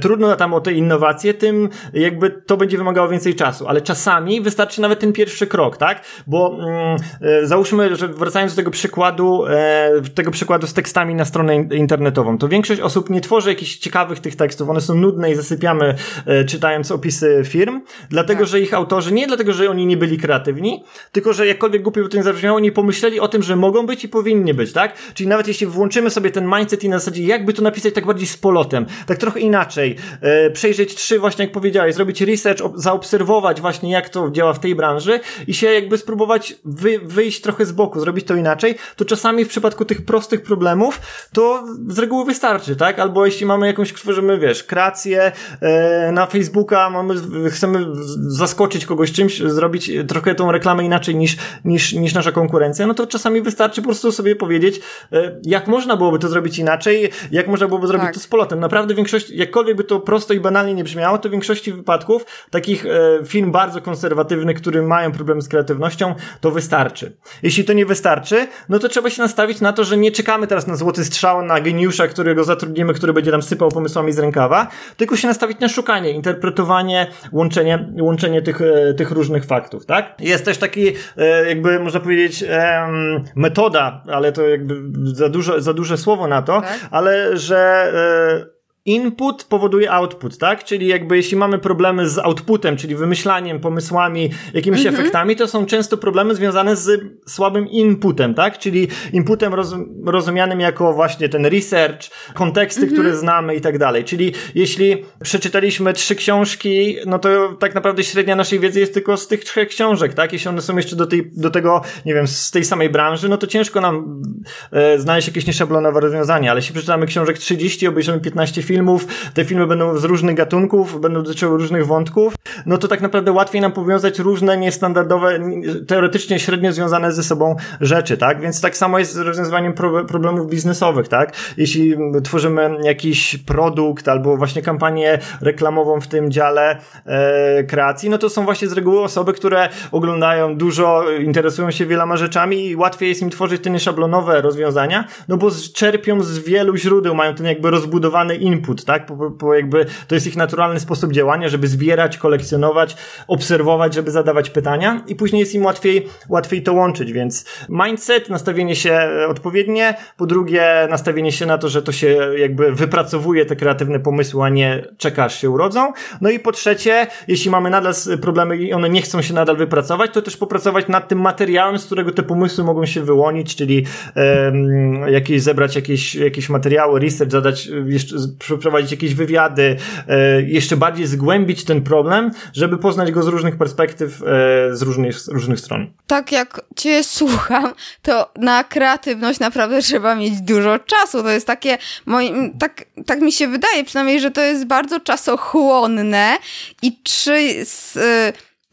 trudno tam o te innowacje, tym jakby to będzie wymagało więcej czasu, ale czasami wystarczy nawet ten pierwszy krok, tak? Bo mm, e, załóżmy, że wracając do tego przykładu, e, tego przykładu z tekstami na stronę internetową, to większość osób nie tworzy jakichś ciekawych tych tekstów, one są nudne i zasypiamy e, czytając opisy firm, dlatego, tak. że ich autorzy, nie dlatego, że oni nie byli kreatywni, tylko, że jakkolwiek głupio by to nie zabrzmiało, nie pomyśleli o tym, że mogą być i powinni być, tak? Czyli nawet jeśli włączymy sobie ten mindset i na zasadzie jakby to napisać tak bardziej z polotem, tak trochę inaczej, inaczej, e, przejrzeć trzy, właśnie jak powiedziałeś, zrobić research, zaobserwować właśnie jak to działa w tej branży i się jakby spróbować wy, wyjść trochę z boku, zrobić to inaczej, to czasami w przypadku tych prostych problemów to z reguły wystarczy, tak? Albo jeśli mamy jakąś, tworzymy, wiesz, kreację e, na Facebooka, mamy, chcemy zaskoczyć kogoś czymś, zrobić trochę tą reklamę inaczej niż, niż, niż nasza konkurencja, no to czasami wystarczy po prostu sobie powiedzieć, e, jak można byłoby to zrobić inaczej, jak można byłoby zrobić tak. to z polotem. Naprawdę większość, jakkolwiek jakkolwiek by to prosto i banalnie nie brzmiało, to w większości wypadków takich e, film bardzo konserwatywnych, które mają problem z kreatywnością, to wystarczy. Jeśli to nie wystarczy, no to trzeba się nastawić na to, że nie czekamy teraz na złoty strzał, na geniusza, którego zatrudnimy, który będzie nam sypał pomysłami z rękawa, tylko się nastawić na szukanie, interpretowanie, łączenie, łączenie tych, e, tych różnych faktów, tak? Jest też taki, e, jakby można powiedzieć, metoda, ale to jakby za, dużo, za duże słowo na to, tak? ale że e, input powoduje output, tak? Czyli jakby jeśli mamy problemy z outputem, czyli wymyślaniem, pomysłami, jakimiś mm -hmm. efektami, to są często problemy związane z słabym inputem, tak? Czyli inputem roz, rozumianym jako właśnie ten research, konteksty, mm -hmm. które znamy i tak dalej. Czyli jeśli przeczytaliśmy trzy książki, no to tak naprawdę średnia naszej wiedzy jest tylko z tych trzech książek, tak? Jeśli one są jeszcze do, tej, do tego, nie wiem, z tej samej branży, no to ciężko nam e, znaleźć jakieś nieszablonowe rozwiązanie, ale jeśli przeczytamy książek 30, obejrzymy 15 filmów, filmów, te filmy będą z różnych gatunków, będą dotyczyły różnych wątków, no to tak naprawdę łatwiej nam powiązać różne niestandardowe, teoretycznie średnio związane ze sobą rzeczy, tak? Więc tak samo jest z rozwiązywaniem pro problemów biznesowych, tak? Jeśli tworzymy jakiś produkt albo właśnie kampanię reklamową w tym dziale e, kreacji, no to są właśnie z reguły osoby, które oglądają dużo, interesują się wieloma rzeczami i łatwiej jest im tworzyć te nieszablonowe rozwiązania, no bo czerpią z wielu źródeł, mają ten jakby rozbudowany input, input, tak? Po, jakby to jest ich naturalny sposób działania, żeby zbierać, kolekcjonować, obserwować, żeby zadawać pytania i później jest im łatwiej, łatwiej to łączyć, więc mindset, nastawienie się odpowiednie, po drugie nastawienie się na to, że to się jakby wypracowuje te kreatywne pomysły, a nie czekasz się urodzą. No i po trzecie, jeśli mamy nadal problemy i one nie chcą się nadal wypracować, to też popracować nad tym materiałem, z którego te pomysły mogą się wyłonić, czyli um, jakieś, zebrać jakieś, jakieś materiały, research, zadać jeszcze przeprowadzić jakieś wywiady, e, jeszcze bardziej zgłębić ten problem, żeby poznać go z różnych perspektyw, e, z różnych, z różnych stron. Tak jak cię słucham, to na kreatywność naprawdę trzeba mieć dużo czasu. To jest takie, moim, tak, tak mi się wydaje przynajmniej, że to jest bardzo czasochłonne i czy z,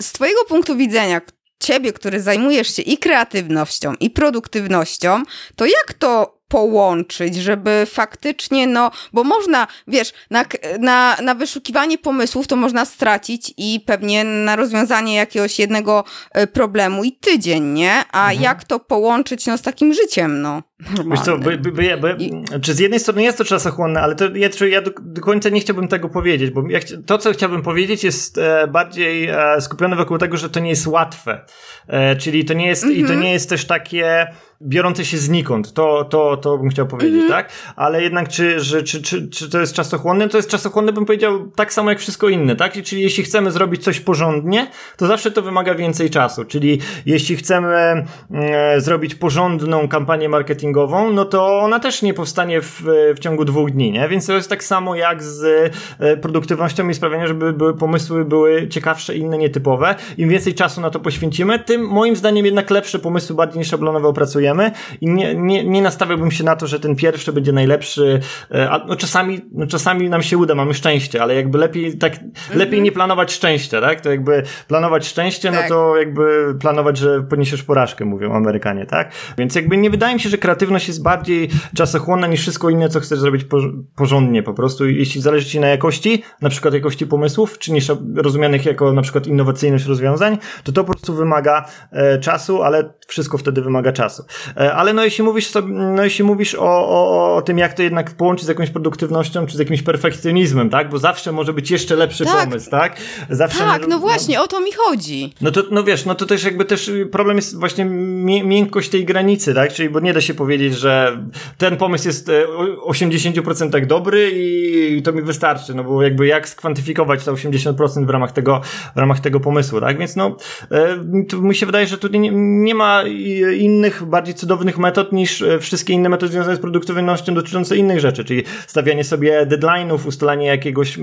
z twojego punktu widzenia, ciebie, który zajmujesz się i kreatywnością, i produktywnością, to jak to połączyć, żeby faktycznie, no, bo można, wiesz, na, na, na wyszukiwanie pomysłów to można stracić i pewnie na rozwiązanie jakiegoś jednego e, problemu i tydzień, nie? A mhm. jak to połączyć, no, z takim życiem, no? Wiesz co, by, by, by, by I... czy z jednej strony jest to czasochłonne, ale to ja, ja do, do, końca nie chciałbym tego powiedzieć, bo ja, to, co chciałbym powiedzieć, jest e, bardziej e, skupione wokół tego, że to nie jest łatwe. E, czyli to nie jest, mm -hmm. i to mhm. nie jest też takie biorące się znikąd. To, to, to bym chciał powiedzieć, mm -hmm. tak? Ale jednak, czy, że, czy, czy, czy to jest czasochłonne? To jest czasochłonne, bym powiedział, tak samo jak wszystko inne, tak? Czyli jeśli chcemy zrobić coś porządnie, to zawsze to wymaga więcej czasu. Czyli jeśli chcemy e, zrobić porządną kampanię marketingową, no to ona też nie powstanie w, w ciągu dwóch dni, nie? Więc to jest tak samo jak z e, produktywnością i sprawieniem, żeby były, pomysły były ciekawsze, inne, nietypowe. Im więcej czasu na to poświęcimy, tym moim zdaniem jednak lepsze pomysły bardziej niż szablonowe opracujemy i nie, nie, nie nastawiałbym się na to, że ten pierwszy będzie najlepszy, e, a no czasami, no czasami nam się uda, mamy szczęście, ale jakby lepiej tak, mhm. lepiej nie planować szczęścia, tak? To jakby planować szczęście, no tak. no to jakby planować, że poniesiesz porażkę, mówią Amerykanie, tak? Więc jakby nie wydaje mi się, że kreatywność jest bardziej czasochłonna niż wszystko inne, co chcesz zrobić porządnie po prostu. Jeśli zależy ci na jakości, na przykład jakości pomysłów, czy niż rozumianych jako na przykład innowacyjność rozwiązań, to to po prostu wymaga e, czasu, ale wszystko wtedy wymaga czasu. E, ale no jeśli mówisz, sobie, no jeśli mówisz o, o, o tym, jak to jednak połączyć z jakąś produktywnością, czy z jakimś perfekcjonizmem, tak? Bo zawsze może być jeszcze lepszy tak. pomysł, tak? Zawsze tak, może, no właśnie, no, o to mi chodzi. No to, no wiesz, no to też jakby też problem jest właśnie miękkość tej granicy, tak? Czyli, bo nie da się powiedzieć, że ten pomysł jest 80% e, dobry i to mi wystarczy, no bo jakby jak skwantyfikować to 80% w ramach tego, w ramach tego pomysłu, tak? Więc no, e, mi się wydaje, że tu nie, nie ma innych, bardziej cudownych metod niż e, wszystkie inne metody związane z produktywnością dotyczące innych rzeczy, czyli stawianie sobie deadline'ów, ustalanie jakiegoś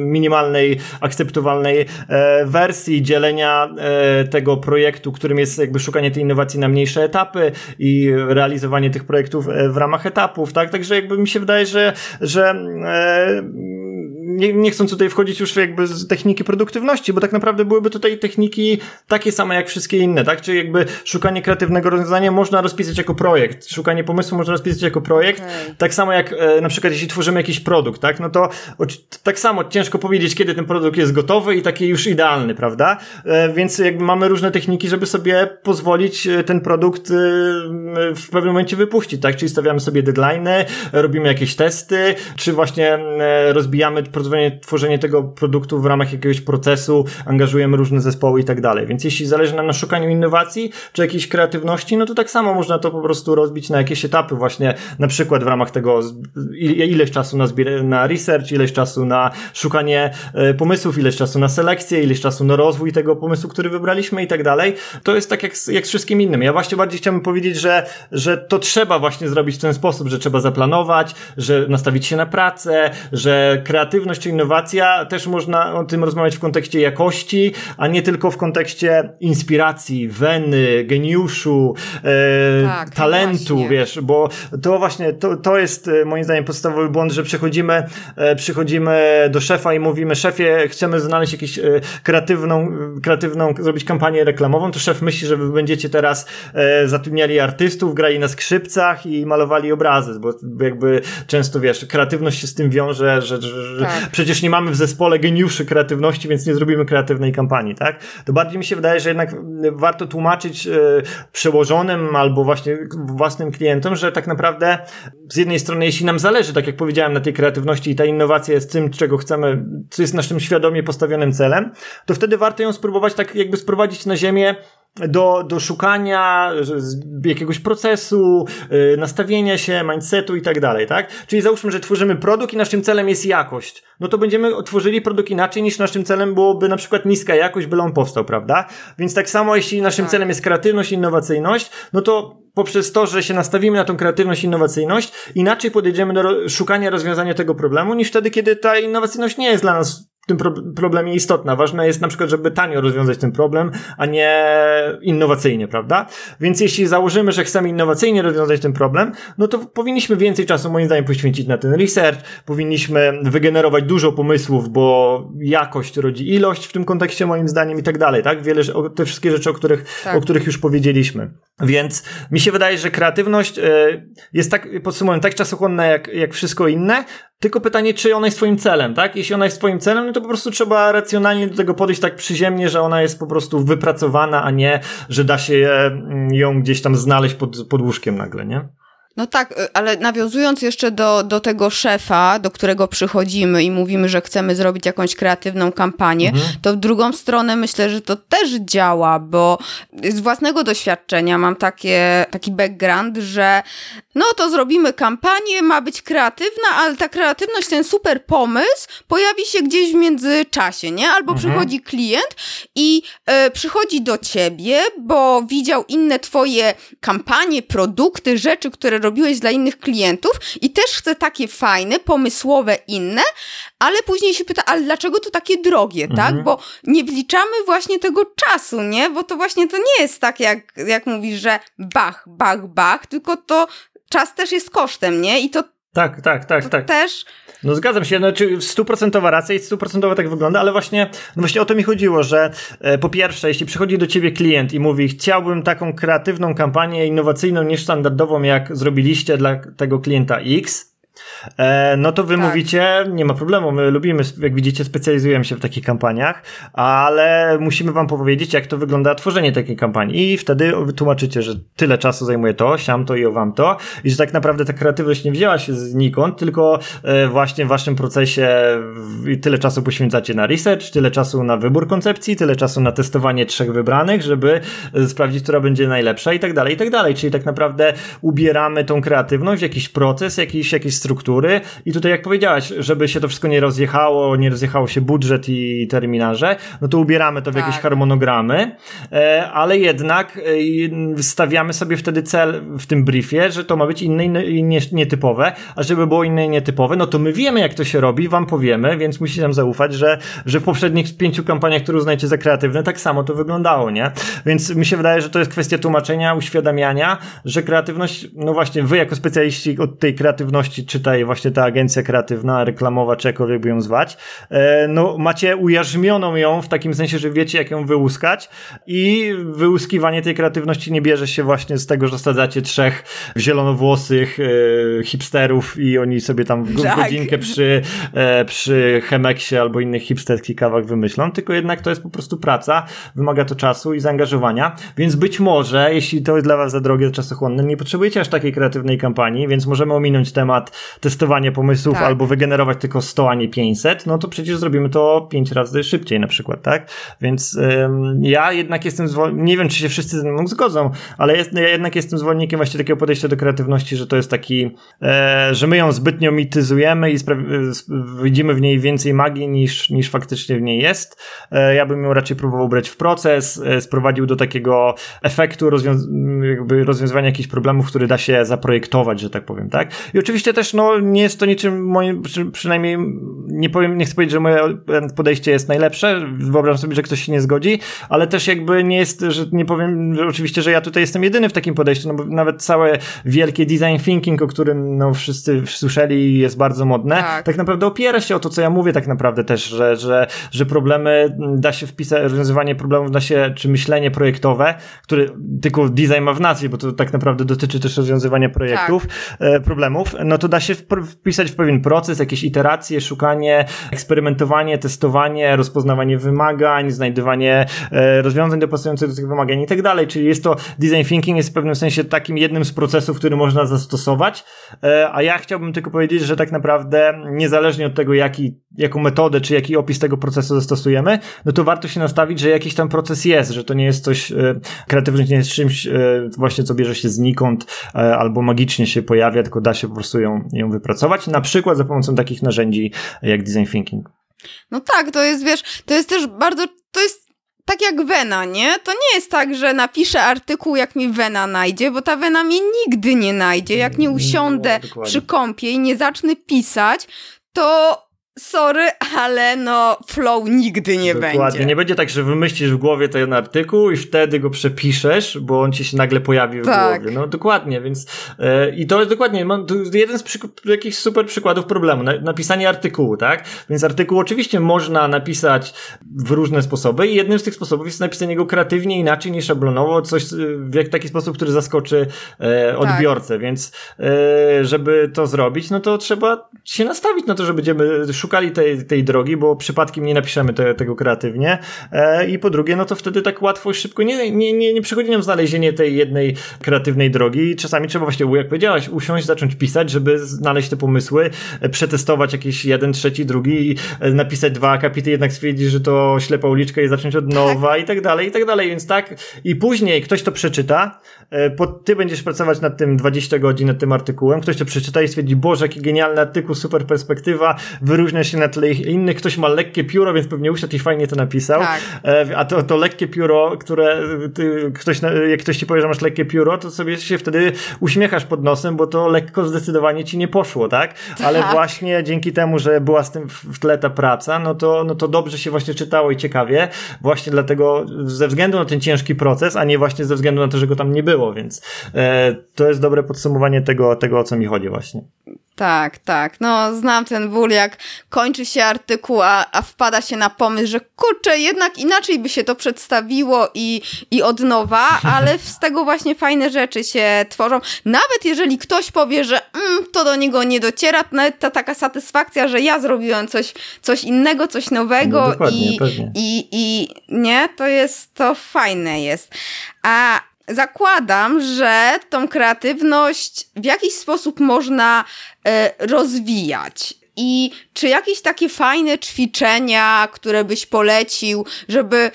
minimalnej, akceptowalnej e, wersji, dzielenia e, tego projektu, którym jest jakby szukanie tej innowacji na mniejsze etapy i realizowanie tych projektów w ramach etapów, tak? Także jakby mi się wydaje, że, że nie, nie chcąc tutaj wchodzić już jakby z techniki produktywności, bo tak naprawdę byłyby tutaj techniki takie same jak wszystkie inne, tak? Czyli jakby szukanie kreatywnego rozwiązania można rozpisać jako projekt, szukanie pomysłu można rozpisać jako projekt, okay. tak samo jak e, na przykład jeśli tworzymy jakiś produkt, tak? No to tak samo ciężko powiedzieć, kiedy ten produkt jest gotowy i taki już idealny, prawda? E, więc jakby mamy różne techniki, żeby sobie pozwolić e, ten produkt e, w pewnym momencie wypuścić, tak? Czyli stawiamy sobie deadline'y, robimy jakieś testy, czy właśnie e, rozbijamy tworzenie, tworzenie tego produktu w ramach jakiegoś procesu, angażujemy różne zespoły i tak dalej. Więc jeśli zależy nam na szukaniu innowacji czy jakiejś kreatywności, no to tak samo można to po prostu rozbić na jakieś etapy właśnie, na przykład w ramach tego ileś czasu na, na research, ileś czasu na szukanie e, pomysłów, ileś czasu na selekcję, ileś czasu na rozwój tego pomysłu, który wybraliśmy i tak dalej. To jest tak jak z, jak z wszystkim innym. Ja właśnie bardziej chciałbym powiedzieć, że, że to trzeba właśnie zrobić w ten sposób, że trzeba zaplanować, że nastawić się na pracę, że kreatywność czy innowacja, też można o tym rozmawiać w kontekście jakości, a nie tylko w kontekście inspiracji, weny, geniuszu, e, tak, talentu, wiesz, bo to właśnie, to, to jest e, moim zdaniem podstawowy błąd, że przychodzimy, e, przychodzimy do szefa i mówimy, szefie, chcemy znaleźć jakąś e, kreatywną, kreatywną, zrobić kampanię reklamową, to szef myśli, że wy będziecie teraz e, zatrudniali artystów, grali na skrzypcach i malowali obrazy, bo jakby często, wiesz, kreatywność się z tym wiąże, że, że, że tak przecież nie mamy w zespole geniuszy kreatywności, więc nie zrobimy kreatywnej kampanii, tak? To bardziej mi się wydaje, że jednak warto tłumaczyć e, przełożonym albo właśnie własnym klientom, że tak naprawdę z jednej strony, jeśli nam zależy, tak jak powiedziałem, na tej kreatywności i ta innowacja jest tym, czego chcemy, co jest naszym świadomie postawionym celem, to wtedy warto ją spróbować tak jakby sprowadzić na ziemię do, do szukania jakiegoś procesu, yy, nastawienia się, mindsetu i tak dalej, tak? Czyli załóżmy, że tworzymy produkt i naszym celem jest jakość. No to będziemy tworzyli produkt inaczej niż naszym celem byłoby na przykład niska jakość, byle on powstał, prawda? Więc tak samo, jeśli naszym tak. celem jest kreatywność, innowacyjność, no to poprzez to, że się nastawimy na tą kreatywność innowacyjność, inaczej podejdziemy do szukania rozwiązania tego problemu, niż wtedy, kiedy ta innowacyjność nie jest dla nas tym pro problemie istotna. Ważne jest na przykład, żeby tanio rozwiązać ten problem, a nie innowacyjnie, prawda? Więc jeśli założymy, że chcemy innowacyjnie rozwiązać ten problem, no to powinniśmy więcej czasu, moim zdaniem, poświęcić na ten research, powinniśmy wygenerować dużo pomysłów, bo jakość rodzi ilość w tym kontekście, moim zdaniem, i tak dalej, tak? Wiele, te wszystkie rzeczy, o których, tak. o których już powiedzieliśmy. Więc mi się wydaje, że kreatywność e, jest tak, podsumowując, tak czasochłonna jak, jak wszystko inne, tylko pytanie, czy ona jest twoim celem, tak? Jeśli ona jest twoim celem, no to po prostu trzeba racjonalnie do tego podejść tak przyziemnie, że ona jest po prostu wypracowana, a nie, że da się mm, ją gdzieś tam znaleźć pod, pod łóżkiem nagle, nie? No tak, y, ale nawiązując jeszcze do, do tego szefa, do którego przychodzimy i mówimy, że chcemy zrobić jakąś kreatywną kampanię, mhm. to w drugą stronę myślę, że to też działa, bo z własnego doświadczenia mam takie, taki background, że no to zrobimy kampanię, ma być kreatywna, ale ta kreatywność, ten super pomysł pojawi się gdzieś w międzyczasie, nie? Albo mhm. przychodzi klient i y, przychodzi do ciebie, bo widział inne twoje kampanie, produkty, rzeczy, które robiłeś dla innych klientów i też chce takie fajne, pomysłowe, inne, ale później się pyta, ale dlaczego to takie drogie, tak? mhm. tak? Bo nie wliczamy właśnie tego czasu, nie? Bo to właśnie to nie jest tak, jak, jak mówisz, że bach, bach, bach, tylko to czas też jest kosztem, nie? I to tak, tak, tak, tak. Też. No zgadzam się, znaczy stuprocentowa racja i stuprocentowa tak wygląda, ale właśnie, no właśnie o to mi chodziło, że e, po pierwsze, jeśli przychodzi do ciebie klient i mówi, chciałbym taką kreatywną kampanię innowacyjną niż standardową, jak zrobiliście dla tego klienta X, no to wy tak. mówicie, nie ma problemu, my lubimy, jak widzicie, specjalizujemy się w takich kampaniach, ale musimy wam powiedzieć, jak to wygląda tworzenie takiej kampanii i wtedy tłumaczycie, że tyle czasu zajmuje to, siam to i owam to i że tak naprawdę ta kreatywność nie wzięła się znikąd, tylko e, właśnie w waszym procesie tyle czasu poświęcacie na research, tyle czasu na wybór koncepcji, tyle czasu na testowanie trzech wybranych, żeby e, sprawdzić, która będzie najlepsza i tak dalej, i tak dalej, czyli tak naprawdę ubieramy tą kreatywność w jakiś proces, jakiś, jakieś struktury, i tutaj jak powiedziałaś, żeby się to wszystko nie rozjechało, nie rozjechało się budżet i terminarze, no to ubieramy to w tak. jakieś harmonogramy, e, ale jednak e, stawiamy sobie wtedy cel w tym briefie, że to ma być inne i nietypowe, a żeby było inne i nietypowe, no to my wiemy jak to się robi, wam powiemy, więc musicie nam zaufać, że, że w poprzednich pięciu kampaniach, które uznajecie za kreatywne, tak samo to wyglądało, nie? Więc mi się wydaje, że to jest kwestia tłumaczenia, uświadamiania, że kreatywność, no właśnie wy jako specjaliści od tej kreatywności czytaj właśnie ta agencja kreatywna, reklamowa, czy jakkolwiek by ją zwać, e, no macie ujarzmioną ją w takim sensie, że wiecie jak ją wyłuskać i wyłuskiwanie tej kreatywności nie bierze się właśnie z tego, że sadzacie trzech zielonowłosych e, hipsterów i oni sobie tam w tak. godzinkę przy, e, przy Chemeksie albo innych hipsterskich kawach wymyślą, tylko jednak to jest po prostu praca, wymaga to czasu i zaangażowania, więc być może, jeśli to jest dla was za drogie, czasochłonne, nie potrzebujecie aż takiej kreatywnej kampanii, więc możemy ominąć temat testowanie pomysłów tak. albo wygenerować tylko 100, a nie 500, no to przecież zrobimy to 5 razy szybciej na przykład, tak? Więc ym, ja jednak jestem zwolennikiem, nie wiem czy się wszyscy ze mną zgodzą, ale jest, ja jednak jestem zwolennikiem właśnie takiego podejścia do kreatywności, że to jest taki, e, że my ją zbytnio mityzujemy i widzimy w niej więcej magii niż, niż faktycznie w niej jest. E, ja bym ją raczej próbował brać w proces, e, sprowadził do takiego efektu rozwiąz jakby rozwiązywania jakichś problemów, który da się zaprojektować, że tak powiem, tak? I oczywiście też, no, nie jest to niczym moim, przynajmniej nie powiem, nie chcę powiedzieć, że moje podejście jest najlepsze, wyobrażam sobie, że ktoś się nie zgodzi, ale też jakby nie jest, że nie powiem, że oczywiście, że ja tutaj jestem jedyny w takim podejściu, no bo nawet całe wielkie design thinking, o którym no wszyscy słyszeli jest bardzo modne, tak. tak naprawdę opiera się o to, co ja mówię tak naprawdę też, że, że, że problemy da się wpisać, rozwiązywanie problemów da się, czy myślenie projektowe, które tylko design ma w nazwie, bo to tak naprawdę dotyczy też rozwiązywania projektów, tak. E, problemów, no to da się wpisać w pewien proces, jakieś iteracje, szukanie, eksperymentowanie, testowanie, rozpoznawanie wymagań, znajdywanie e, rozwiązań dopasujących do tych wymagań i tak dalej. Czyli jest to design thinking jest w pewnym sensie takim jednym z procesów, który można zastosować, e, a ja chciałbym tylko powiedzieć, że tak naprawdę niezależnie od tego, jaki, jaką metodę czy jaki opis tego procesu zastosujemy, no to warto się nastawić, że jakiś tam proces jest, że to nie jest coś, e, kreatywność nie jest czymś właśnie, co bierze się znikąd albo magicznie się pojawia, tylko da się po prostu ją, ją wypracować na przykład za pomocą takich narzędzi jak design thinking. No tak, to jest, wiesz, to jest też bardzo, to jest tak jak wena, nie? To nie jest tak, że napiszę artykuł, jak mi wena najdzie, bo ta wena mnie nigdy nie najdzie. Jak nie usiądę no, przy kąpie i nie zacznę pisać, to sorry, ale no flow nigdy nie Dokładnie. będzie. Nie będzie tak, że wymyślisz w głowie ten artykuł i wtedy go przepiszesz, bo on ci się nagle pojawi w tak. głowie. No dokładnie, więc e, i to jest dokładnie, mam, to jeden z jakichś super przykładów problemu, na, napisanie artykułu, tak? Więc artykuł oczywiście można napisać w różne sposoby i jednym z tych sposobów jest napisanie go kreatywnie, inaczej niż szablonowo, coś w taki sposób, który zaskoczy e, tak. odbiorcę, tak. więc e, żeby to zrobić, no to trzeba się nastawić na to, że będziemy szukać szukali tej, tej drogi, bo przypadkiem nie napiszemy te, tego kreatywnie. E, I po drugie, no to wtedy tak łatwo i szybko nie, nie, nie, nie przychodzi nam znalezienie tej jednej kreatywnej drogi. Czasami trzeba właśnie, jak powiedziałaś, usiąść, zacząć pisać, żeby znaleźć te pomysły, e, przetestować jakiś jeden, trzeci, drugi, e, napisać dwa akapity, jednak stwierdzić, że to ślepa uliczka i zacząć od nowa tak. i tak dalej, i tak dalej. Więc tak, i później ktoś to przeczyta, e, po, ty będziesz pracować nad tym 20 godzin, nad tym artykułem, ktoś to przeczyta i stwierdzi, Boże, jaki genialny artykuł, super perspektywa, wyróżnia wyróżnia się na tle innych, ktoś ma lekkie pióro, więc pewnie usiadł i fajnie to napisał. Tak. E, a to, to lekkie pióro, które ty, ktoś, jak ktoś ci powie, że masz lekkie pióro, to sobie się wtedy uśmiechasz pod nosem, bo to lekko zdecydowanie ci nie poszło, tak? Ale tak. właśnie dzięki temu, że była z tym w tle ta praca, no to, no to dobrze się właśnie czytało i ciekawie, właśnie dlatego ze względu na ten ciężki proces, a nie właśnie ze względu na to, że go tam nie było, więc e, to jest dobre podsumowanie tego, tego, o co mi chodzi właśnie. Tak, tak. No, znam ten ból, jak kończy się artykuł, a, a wpada się na pomysł, że kurczę, jednak inaczej by się to przedstawiło i, i od nowa, ale z tego właśnie fajne rzeczy się tworzą. Nawet jeżeli ktoś powie, że mm, to do niego nie dociera, to nawet ta taka satysfakcja, że ja zrobiłem coś, coś innego, coś nowego no, i, i, i nie, to jest, to fajne jest. A zakładam, że tą kreatywność w jakiś sposób można e, rozwijać. I czy jakieś takie fajne ćwiczenia, które byś polecił, żeby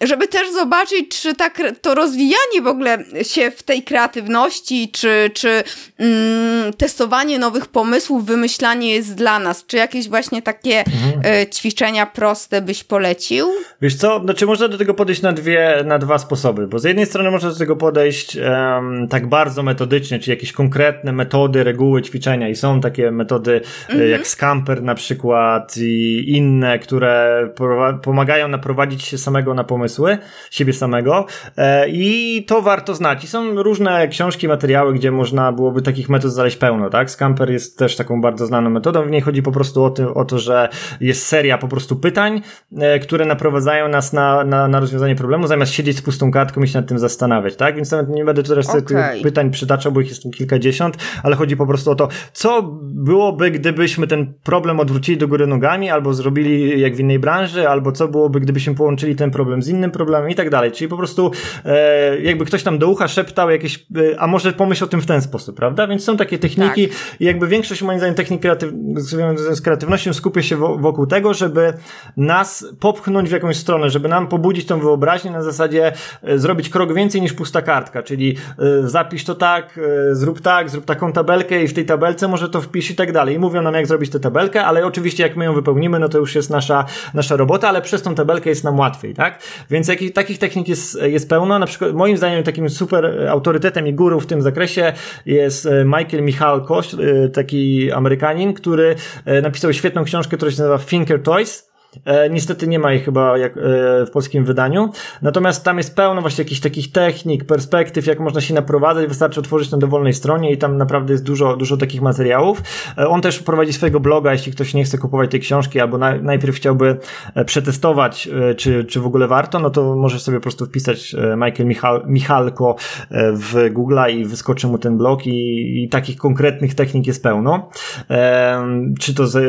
żeby też zobaczyć, czy tak to rozwijanie w ogóle się w tej kreatywności, czy, czy mm, testowanie nowych pomysłów, wymyślanie jest dla nas. Czy jakieś właśnie takie mhm. y, ćwiczenia proste byś polecił? Wiesz co, znaczy można do tego podejść na dwie, na dwa sposoby, bo z jednej strony można do tego podejść um, tak bardzo metodycznie, czyli jakieś konkretne metody, reguły ćwiczenia i są takie metody e, mhm. jak Scamper na przykład i inne, które pomagają naprowadzić się samego na pomysły, siebie samego e, i to warto znać. I są różne książki, materiały, gdzie można byłoby takich metod znaleźć pełno, tak? Scamper jest też taką bardzo znaną metodą. W niej chodzi po prostu o, to, o to że jest seria po prostu pytań, e, które naprowadzają nas na, na, na rozwiązanie problemu, zamiast siedzieć z pustą kartką i się nad tym zastanawiać, tak? Więc nawet nie będę teraz okay. tych pytań przytaczał, bo ich jest tu kilkadziesiąt, ale chodzi po prostu o to, co byłoby, gdybyśmy ten problem odwrócili do góry nogami, albo zrobili jak w innej branży, albo co byłoby, gdybyśmy połączyli ten problem z innym problemem i tak dalej. Czyli po prostu e, jakby ktoś tam do ucha szeptał jakieś, e, a może pomyśl o tym w ten sposób, prawda? Więc są takie techniki tak. i jakby większość moim zdaniem technik kreatyw z kreatywnością skupia się wokół tego, żeby nas popchnąć w jakąś stronę, żeby nam pobudzić tą wyobraźnię na zasadzie e, zrobić krok więcej niż pusta kartka, czyli e, zapisz to tak, e, zrób tak, zrób taką tabelkę i w tej tabelce może to wpisz i tak dalej. I mówią nam jak zrobić tę tabelkę, ale oczywiście jak my ją wypełnimy, no to już jest nasza, nasza robota, ale przez tą tabelkę jest nam łatwiej, tak? Tak? Więc jakich, takich technik jest, jest pełno. Na przykład moim zdaniem takim super autorytetem i guru w tym zakresie jest e, Michael Michalko, e, taki Amerykanin, który e, napisał świetną książkę, która się nazywa Thinker Toys niestety nie ma ich chyba jak, e, w polskim wydaniu. Natomiast tam jest pełno właśnie jakichś takich technik, perspektyw, jak można się naprowadzać. Wystarczy otworzyć na dowolnej stronie i tam naprawdę jest dużo, dużo takich materiałów. E, on też prowadzi swojego bloga, jeśli ktoś nie chce kupować tej książki albo na, najpierw chciałby e, przetestować, e, czy, czy w ogóle warto, no to może sobie po prostu wpisać e, Michael Michal, Michalko w Google'a i wyskoczy mu ten blog i, i takich konkretnych technik jest pełno. Czy to za,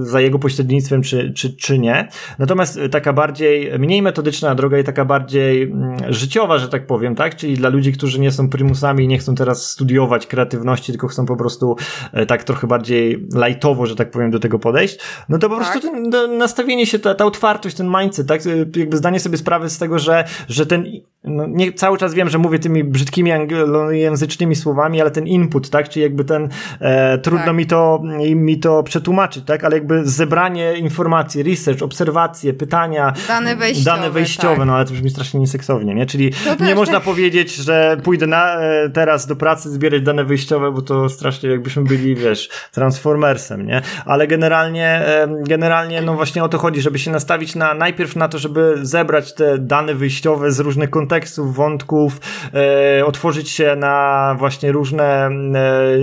za jego pośrednictwem, czy, czy, czy nie. Natomiast y, taka bardziej, mniej metodyczna droga i taka bardziej mm, życiowa, że tak powiem, tak? Czyli dla ludzi, którzy nie są prymusami i nie chcą teraz studiować kreatywności, tylko chcą po prostu e, tak trochę bardziej lightowo, że tak powiem, do tego podejść, no to po tak. prostu ten, nastawienie się, ta, ta otwartość, ten mindset, tak? Y, jakby zdanie sobie sprawy z tego, że, że ten, no nie, cały czas wiem, że mówię tymi brzydkimi anglojęzycznymi słowami, ale ten input, tak? Czyli jakby ten, e, trudno tak. mi to, mi to przetłumaczyć, tak? Ale jakby zebranie informacji informacje, research, obserwacje, pytania. Dane wejściowe. Dane wejściowe, tak. no ale to brzmi strasznie nieseksownie, nie? Czyli To nie można tak. powiedzieć, że pójdę na, e, teraz do pracy zbierać dane wejściowe, bo to strasznie jakbyśmy byli, wiesz, Transformersem, nie? Ale generalnie, e, generalnie, no właśnie o to chodzi, żeby się nastawić na, najpierw na to, żeby zebrać te dane wyjściowe z różnych kontekstów, wątków, e, otworzyć się na właśnie różne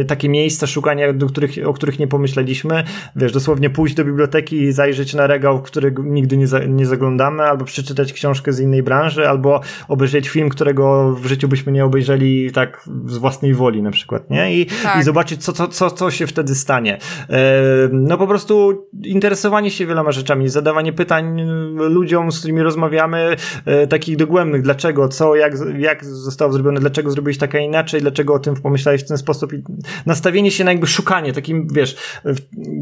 e, takie miejsca szukania, do których, o których nie pomyśleliśmy. Wiesz, dosłownie pójść do biblioteki i zajrzeć na regał, w który nigdy nie, za, nie zaglądamy, albo przeczytać książkę z innej branży, albo obejrzeć film, którego w życiu byśmy nie obejrzeli tak z własnej woli na przykład, nie? I, Tak. i zobaczyć, co, co, co, co się wtedy stanie. E, no po prostu interesowanie się wieloma rzeczami, zadawanie pytań ludziom, z którymi rozmawiamy, e, takich dogłębnych, dlaczego, co, jak, jak zostało zrobione, dlaczego zrobiłeś tak, a inaczej, dlaczego o tym pomyślałeś w ten sposób i nastawienie się na jakby szukanie, takim, wiesz,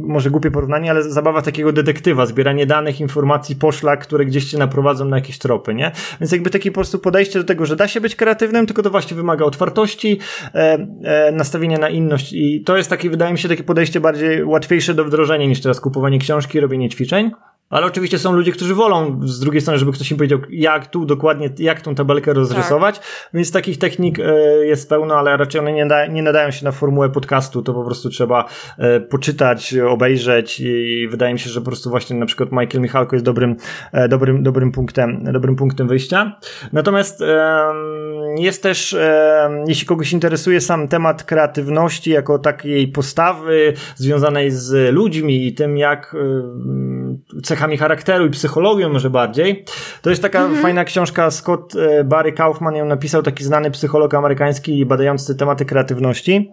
może głupie porównanie, ale zabawa takiego detektywa, zbieranie danych, informacji, poszlak, które gdzieś cię naprowadzą na jakieś tropy, nie? Więc jakby takie po prostu podejście do tego, że da się być kreatywnym, tylko to właśnie wymaga otwartości, e, e, nastawienia na inność i to jest takie, wydaje mi się, takie podejście bardziej łatwiejsze do wdrożenia niż teraz kupowanie książki, robienie ćwiczeń. Ale oczywiście są ludzie, którzy wolą z drugiej strony, żeby ktoś im powiedział, jak tu dokładnie, jak tą tabelkę rozrysować, więc takich technik e, jest pełno, ale raczej one nie, da, nie nadają się na formułę podcastu, to po prostu trzeba e, poczytać, obejrzeć i wydaje mi się, że po prostu właśnie na przykład Michael Michalko jest dobrym, e, dobrym, dobrym punktem, dobrym punktem wyjścia. Natomiast jest też, jeśli kogoś interesuje sam temat kreatywności jako takiej postawy związanej z ludźmi i tym, jak cechami charakteru i psychologią może bardziej, to jest taka fajna książka Scott e, Barry Kaufman ją napisał, taki znany psycholog amerykański badający tematy kreatywności,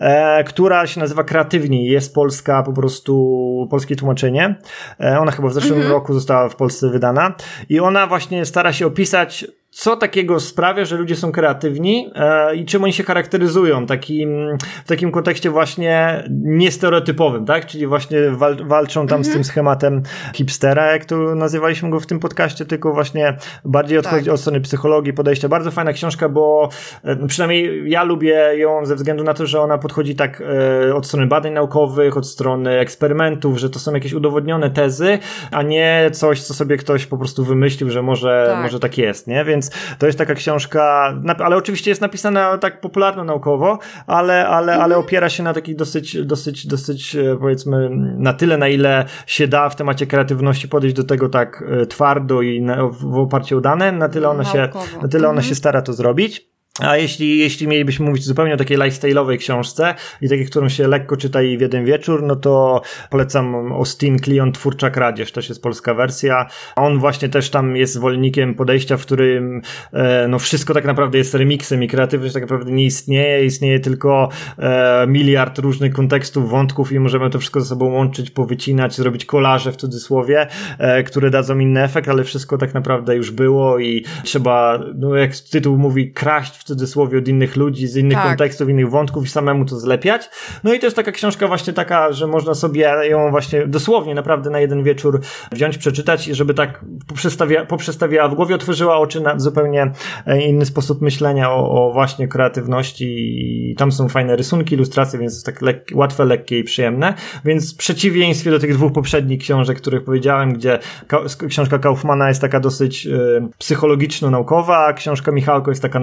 e, która się nazywa Kreatywni. Jest polska po prostu, polskie tłumaczenie. E, ona chyba w zeszłym roku została w Polsce wydana i ona właśnie stara się opisać co takiego sprawia, że ludzie są kreatywni e, i czym oni się charakteryzują takim, w takim kontekście właśnie niestereotypowym, tak? Czyli właśnie wal, walczą tam z tym schematem hipstera, jak tu nazywaliśmy go w tym podcaście, tylko właśnie bardziej odchodzi Tak. od strony psychologii, podejścia. Bardzo fajna książka, bo e, przynajmniej ja lubię ją ze względu na to, że ona podchodzi tak e, od strony badań naukowych, od strony eksperymentów, że to są jakieś udowodnione tezy, a nie coś, co sobie ktoś po prostu wymyślił, że może Tak. może tak jest, nie? Więc to jest taka książka, ale oczywiście jest napisana tak popularno-naukowo, ale, ale, ale opiera się na takich dosyć, dosyć, dosyć e, powiedzmy na tyle, na ile się da w temacie kreatywności podejść do tego tak e, twardo i w oparciu o dane, na tyle ona się, Naukowo. na tyle ona Mhm. się stara to zrobić. A jeśli, jeśli mielibyśmy mówić zupełnie o takiej lifestyle'owej książce i takiej, którą się lekko czyta i w jeden wieczór, no to polecam Austin Kleon Twórcza Kradzież, też jest polska wersja. On właśnie też tam jest zwolennikiem podejścia, w którym e, no wszystko tak naprawdę jest remixem i kreatywność tak naprawdę nie istnieje, istnieje tylko e, miliard różnych kontekstów, wątków i możemy to wszystko ze sobą łączyć, powycinać, zrobić kolaże w cudzysłowie, e, które dadzą inny efekt, ale wszystko tak naprawdę już było i trzeba, no jak tytuł mówi, kraść w cudzysłowie od innych ludzi, z innych Tak. kontekstów, innych wątków i samemu to zlepiać. No i to jest taka książka właśnie taka, że można sobie ją właśnie dosłownie naprawdę na jeden wieczór wziąć, przeczytać i żeby tak poprzestawia, poprzestawiała w głowie, otworzyła oczy na zupełnie e, inny sposób myślenia o, o właśnie kreatywności i tam są fajne rysunki, ilustracje, więc jest tak lek, łatwe, lekkie i przyjemne. Więc w przeciwieństwie do tych dwóch poprzednich książek, których powiedziałem, gdzie ka książka Kaufmana jest taka dosyć e, psychologiczno-naukowa, a książka Michalko jest taka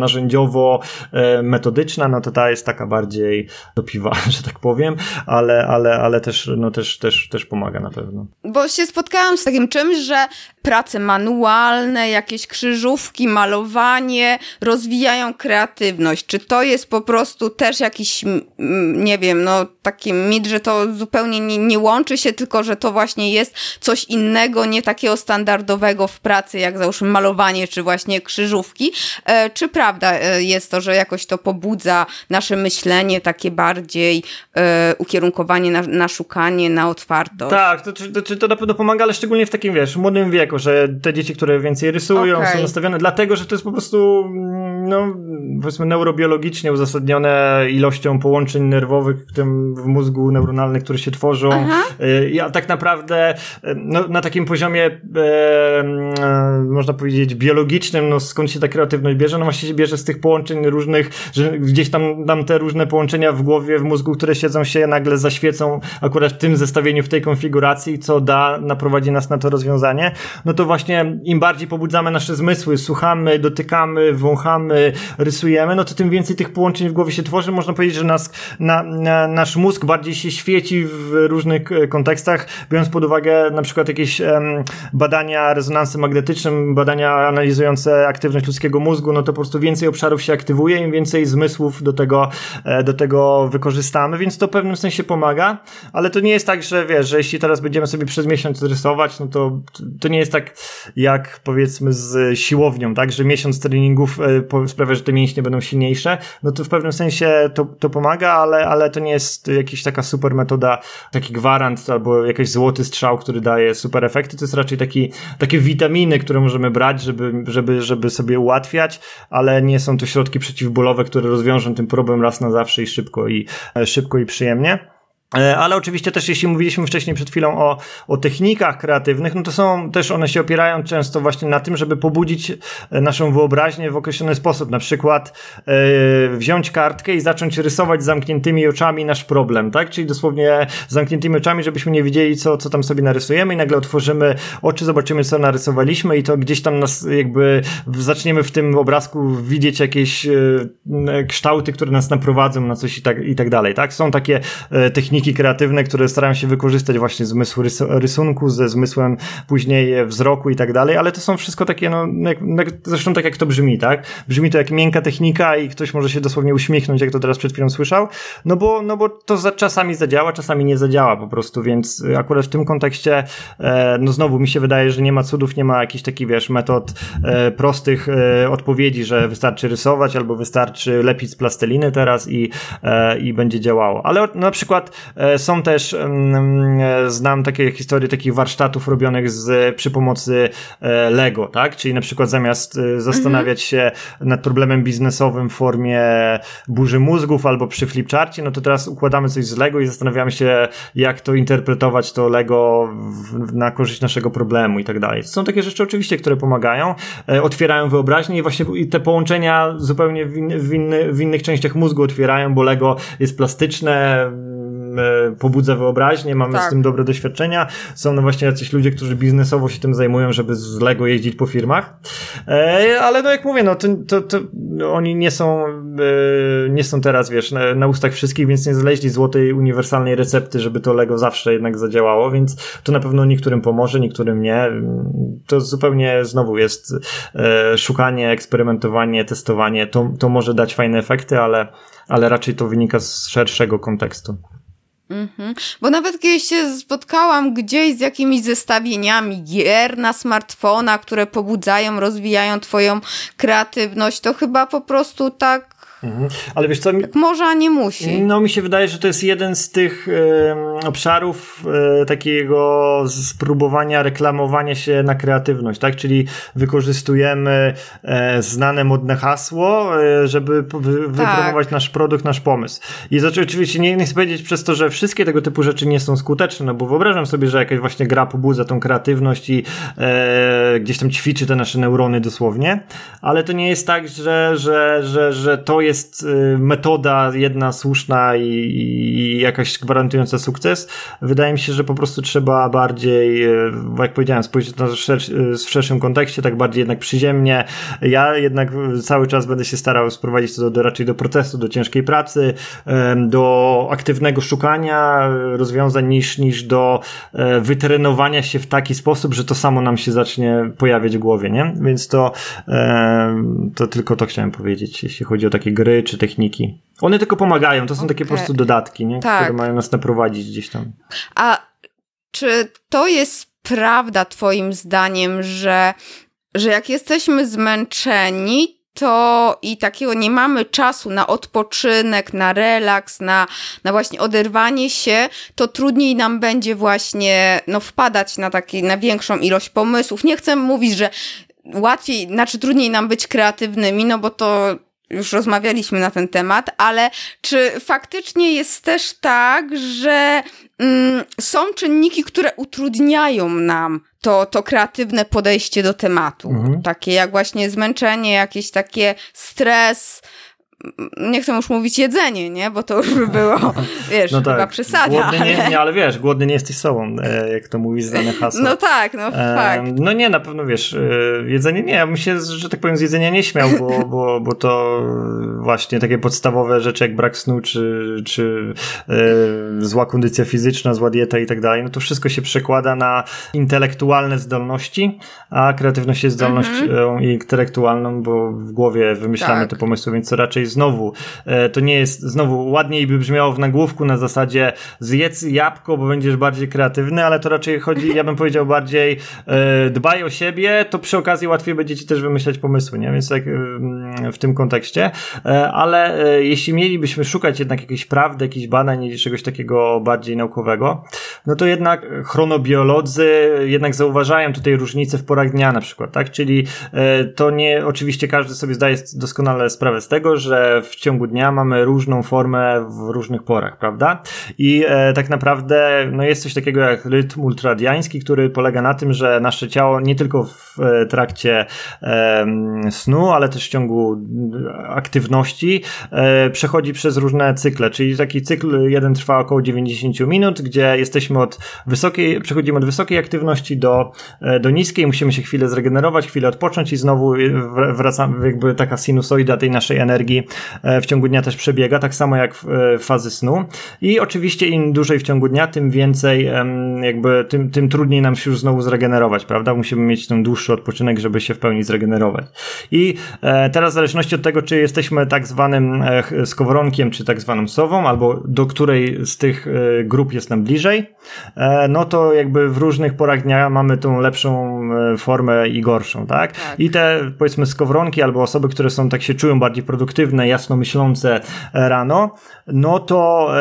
narzędziowo-metodyczna, no to ta jest taka bardziej do piwa, że tak powiem, ale, ale, ale też, no też, też, też pomaga na pewno. Bo się spotkałam z takim czymś, że prace manualne, jakieś krzyżówki, malowanie rozwijają kreatywność. Czy to jest po prostu też jakiś, nie wiem, no taki mit, że to zupełnie nie, nie łączy się, tylko że to właśnie jest coś innego, nie takiego standardowego w pracy, jak załóżmy malowanie, czy właśnie krzyżówki. E, czy prawda e, jest to, że jakoś to pobudza nasze myślenie takie bardziej e, ukierunkowanie na, na szukanie, na otwartość? Tak, to, to, to na pewno pomaga, ale szczególnie w takim, wiesz, młodym wieku. Że te dzieci, które więcej rysują, okay. są nastawione dlatego, że to jest po prostu, mm, no, powiedzmy, neurobiologicznie uzasadnione ilością połączeń nerwowych w mózgu neuronalnych, które się tworzą. Aha. Ja tak naprawdę, no, na takim poziomie, e, można powiedzieć, biologicznym, no, skąd się ta kreatywność bierze? No, właśnie się bierze z tych połączeń różnych, że gdzieś tam, tam te różne połączenia w głowie, w mózgu, które siedzą się nagle zaświecą akurat w tym zestawieniu, w tej konfiguracji, co da, naprowadzi nas na to rozwiązanie, no to właśnie im bardziej pobudzamy nasze zmysły, słuchamy, dotykamy, wąchamy, rysujemy, no to tym więcej tych połączeń w głowie się tworzy. Można powiedzieć, że nas, na, na, nasz mózg bardziej się świeci w różnych e, kontekstach, biorąc pod uwagę na przykład jakieś um, badania rezonansem magnetycznym, badania analizujące aktywność ludzkiego mózgu, no to po prostu więcej obszarów się aktywuje, im więcej zmysłów do tego, e, do tego wykorzystamy, więc to w pewnym sensie pomaga, ale to nie jest tak, że wiesz, że jeśli teraz będziemy sobie przez miesiąc rysować, no to to nie jest tak jak powiedzmy z siłownią, tak, że miesiąc treningów e, sprawia, że te mięśnie będą silniejsze, no to w pewnym sensie to, to pomaga, ale, ale to nie jest jakaś taka super metoda, taki gwarant albo jakiś złoty strzał, który daje super efekty, to jest raczej taki, takie witaminy, które możemy brać, żeby, żeby, żeby sobie ułatwiać, ale nie są to środki przeciwbólowe, które rozwiążą ten problem raz na zawsze i szybko i, e, szybko i przyjemnie. E, ale oczywiście też, jeśli mówiliśmy wcześniej przed chwilą o, o technikach kreatywnych, no to są też one się opierają często właśnie na tym, żeby pobudzić e, naszą wyobraźnię w określony sposób. Na przykład yy, wziąć kartkę i zacząć rysować zamkniętymi oczami nasz problem, tak? Czyli dosłownie zamkniętymi oczami, żebyśmy nie wiedzieli, co, co tam sobie narysujemy i nagle otworzymy oczy, zobaczymy, co narysowaliśmy i to gdzieś tam nas jakby zaczniemy w tym obrazku widzieć jakieś yy, kształty, które nas naprowadzą na coś i tak, i tak dalej, tak? Są takie yy, techniki techniki kreatywne, które starają się wykorzystać właśnie zmysł rysunku, ze zmysłem później wzroku i tak dalej, ale to są wszystko takie, no, jak, zresztą tak jak to brzmi, tak? Brzmi to jak miękka technika i ktoś może się dosłownie uśmiechnąć, jak to teraz przed chwilą słyszał, no bo, no bo to za, czasami zadziała, czasami nie zadziała po prostu, więc akurat w tym kontekście, e, no znowu mi się wydaje, że nie ma cudów, nie ma jakichś takich, wiesz, metod e, prostych e, odpowiedzi, że wystarczy rysować albo wystarczy lepić z plasteliny teraz i, e, i będzie działało. Ale na przykład są też, mm, e, znam takie historie takich warsztatów robionych z, przy pomocy e, Lego, tak? Czyli na przykład zamiast zastanawiać się nad problemem biznesowym w formie burzy mózgów albo przy flipcharcie, no to teraz układamy coś z Lego i zastanawiamy się, jak to interpretować to Lego na korzyść naszego problemu i tak dalej. Są takie rzeczy oczywiście, które pomagają, otwierają wyobraźnię i właśnie te połączenia zupełnie w, in, w, inny, w innych częściach mózgu otwierają, bo Lego jest plastyczne, E, pobudza wyobraźnię, mamy tak. z tym dobre doświadczenia. Są no właśnie jacyś ludzie, którzy biznesowo się tym zajmują, żeby z Lego jeździć po firmach. E, ale no jak mówię, no to, to, to oni nie są, e, nie są teraz, wiesz, na, na ustach wszystkich, więc nie znaleźli złotej, uniwersalnej recepty, żeby to Lego zawsze jednak zadziałało, więc to na pewno niektórym pomoże, niektórym nie. To zupełnie znowu jest szukanie, eksperymentowanie, testowanie. To, to może dać fajne efekty, ale, ale raczej to wynika z szerszego kontekstu. Mhm. Bo nawet kiedyś się spotkałam gdzieś z jakimiś zestawieniami gier na smartfona, które pobudzają, rozwijają twoją kreatywność, to chyba po prostu tak Mhm. Ale wiesz co? Tak może, a nie musi. No mi się wydaje, że to jest jeden z tych obszarów e, takiego spróbowania reklamowania się na kreatywność, tak? Czyli wykorzystujemy e, znane modne hasło, e, żeby wy, tak. wypromować nasz produkt, nasz pomysł. I znaczy, oczywiście nie, nie chcę powiedzieć przez to, że wszystkie tego typu rzeczy nie są skuteczne, no bo wyobrażam sobie, że jakaś właśnie gra pobudza tą kreatywność i gdzieś tam ćwiczy te nasze neurony dosłownie, ale to nie jest tak, że, że, że, że to jest y, metoda jedna słuszna i, i jakaś gwarantująca sukces. Wydaje mi się, że po prostu trzeba bardziej, y, jak powiedziałem, spojrzeć na to w szerszym kontekście, tak bardziej jednak przyziemnie. Ja jednak cały czas będę się starał sprowadzić to do, do raczej do procesu, do ciężkiej pracy, do aktywnego szukania rozwiązań niż, niż do e, wytrenowania się w taki sposób, że to samo nam się zacznie pojawiać w głowie, nie? Więc to, to tylko to chciałem powiedzieć, jeśli chodzi o takie gry czy techniki. One tylko pomagają, to są okay. takie po prostu dodatki, nie? Tak. które mają nas naprowadzić gdzieś tam. A czy to jest prawda, Twoim zdaniem, że, że jak jesteśmy zmęczeni, to i takiego nie mamy czasu na odpoczynek, na relaks, na, na właśnie oderwanie się, to trudniej nam będzie właśnie no, wpadać na taki, na większą ilość pomysłów. Nie chcę mówić, że łatwiej, znaczy trudniej nam być kreatywnymi, no bo to już rozmawialiśmy na ten temat, ale czy faktycznie jest też tak, że mm, są czynniki, które utrudniają nam to, to kreatywne podejście do tematu? Mhm. Takie jak właśnie zmęczenie, jakiś takie stres, nie chcę już mówić jedzenie, nie? Bo to już by było, wiesz, no tak. chyba przesada. Głodny ale... Nie, nie, ale wiesz, głodny nie jesteś sobą, e, jak to mówi znane hasło. No tak, no e, fakt. No nie, na pewno wiesz, e, jedzenie nie, ja bym się, że tak powiem, z jedzenia nie śmiał, bo, bo, bo to właśnie takie podstawowe rzeczy jak brak snu, czy, czy e, zła kondycja fizyczna, zła dieta i tak dalej, no to wszystko się przekłada na intelektualne zdolności, a kreatywność jest zdolnością mhm. intelektualną, bo w głowie wymyślamy tak. te pomysły, więc to raczej znowu, e, to nie jest, znowu ładniej by brzmiało w nagłówku na zasadzie zjedz jabłko, bo będziesz bardziej kreatywny, ale to raczej chodzi, ja bym powiedział bardziej e, dbaj o siebie, to przy okazji łatwiej będzie ci też wymyślać pomysły, nie? Więc tak e, w tym kontekście, ale jeśli mielibyśmy szukać jednak jakiejś prawdy, jakichś badań, czegoś takiego bardziej naukowego, no to jednak chronobiolodzy jednak zauważają tutaj różnice w porach dnia na przykład, tak? Czyli to nie, oczywiście każdy sobie zdaje doskonale sprawę z tego, że w ciągu dnia mamy różną formę w różnych porach, prawda? I e, tak naprawdę no jest coś takiego jak rytm ultradiański, który polega na tym, że nasze ciało nie tylko w e, trakcie e, snu, ale też w ciągu aktywności e, przechodzi przez różne cykle, czyli taki cykl jeden trwa około 90 minut, gdzie jesteśmy od wysokiej, przechodzimy od wysokiej aktywności do, e, do niskiej, musimy się chwilę zregenerować, chwilę odpocząć i znowu wracamy, jakby taka sinusoida tej naszej energii E, w ciągu dnia też przebiega, tak samo jak e, fazy snu. I oczywiście im dłużej w ciągu dnia, tym więcej, jakby, tym, tym trudniej nam się już znowu zregenerować, prawda? Musimy mieć ten dłuższy odpoczynek, żeby się w pełni zregenerować. I e, teraz w zależności od tego, czy jesteśmy tak zwanym skowronkiem, czy tak zwaną sową, albo do której z tych grup jest nam bliżej, no to jakby w różnych porach dnia mamy tą lepszą formę i gorszą, tak? tak. I te, powiedzmy, skowronki albo osoby, które są, tak się czują bardziej produktywne, jasno myślące rano, no to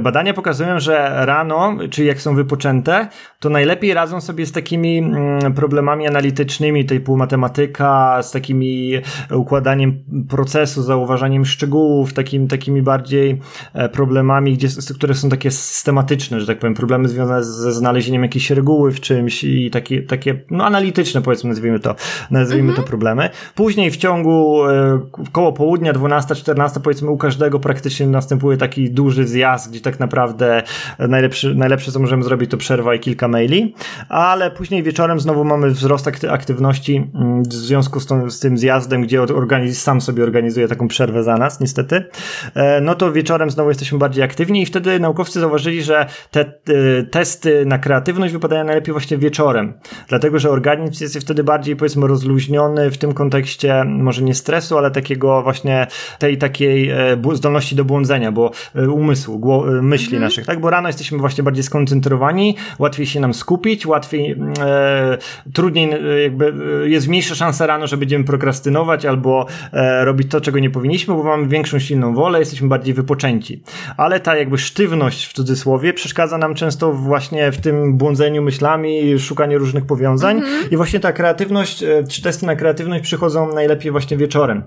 badania pokazują, że rano, czyli jak są wypoczęte, to najlepiej radzą sobie z takimi mm, problemami analitycznymi typu matematyka, z takimi układaniem procesu, zauważaniem szczegółów, takim, takimi bardziej e, problemami, gdzie, które są takie systematyczne, że tak powiem, problemy związane ze znalezieniem jakiejś reguły w czymś i takie, takie no analityczne powiedzmy, nazwijmy to, nazwijmy mhm. to problemy. Później w ciągu e, koło południa 12-14 powiedzmy u każdego praktycznie następuje taki duży zjazd, gdzie tak naprawdę najlepszy, najlepsze co możemy zrobić to przerwa i kilka maili, ale później wieczorem znowu mamy wzrost aktywności mm, w związku z, tą, z tym zjazdem, gdzie organizm sam sobie organizuje taką przerwę za nas niestety, e, no to wieczorem znowu jesteśmy bardziej aktywni i wtedy naukowcy zauważyli, że te e, testy na kreatywność wypadają najlepiej właśnie wieczorem, dlatego, że organizm jest wtedy bardziej powiedzmy rozluźniony w tym kontekście może nie stresu, ale takiego właśnie tej takiej e, zdolności do błądzenia, bo e, umysłu, e, myśli mhm. naszych, tak? Bo rano jesteśmy właśnie bardziej skoncentrowani, łatwiej się nam skupić, łatwiej, e, trudniej jakby jest mniejsza szansa rano, że będziemy prokrastynować albo e, robić to, czego nie powinniśmy, bo mamy większą silną wolę, jesteśmy bardziej wypoczęci. Ale ta jakby sztywność w cudzysłowie przeszkadza nam często właśnie w tym błądzeniu myślami, szukaniu różnych powiązań mhm. i właśnie ta kreatywność, czy testy na kreatywność przychodzą najlepiej właśnie wieczorem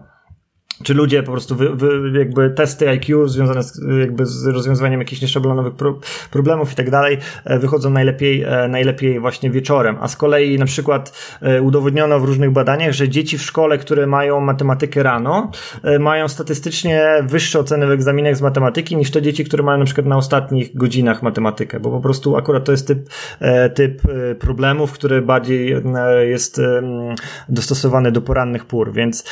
czy ludzie po prostu wy, wy, jakby testy IQ związane z, jakby z rozwiązywaniem jakichś nieszablonowych pro, problemów i tak dalej e, wychodzą najlepiej, e, najlepiej właśnie wieczorem. A z kolei na przykład e, udowodniono w różnych badaniach, że dzieci w szkole, które mają matematykę rano, mają statystycznie wyższe oceny w egzaminach z matematyki niż te dzieci, które mają na przykład na ostatnich godzinach matematykę, bo po prostu akurat to jest typ, typ problemów, który bardziej jest dostosowany do porannych pór, więc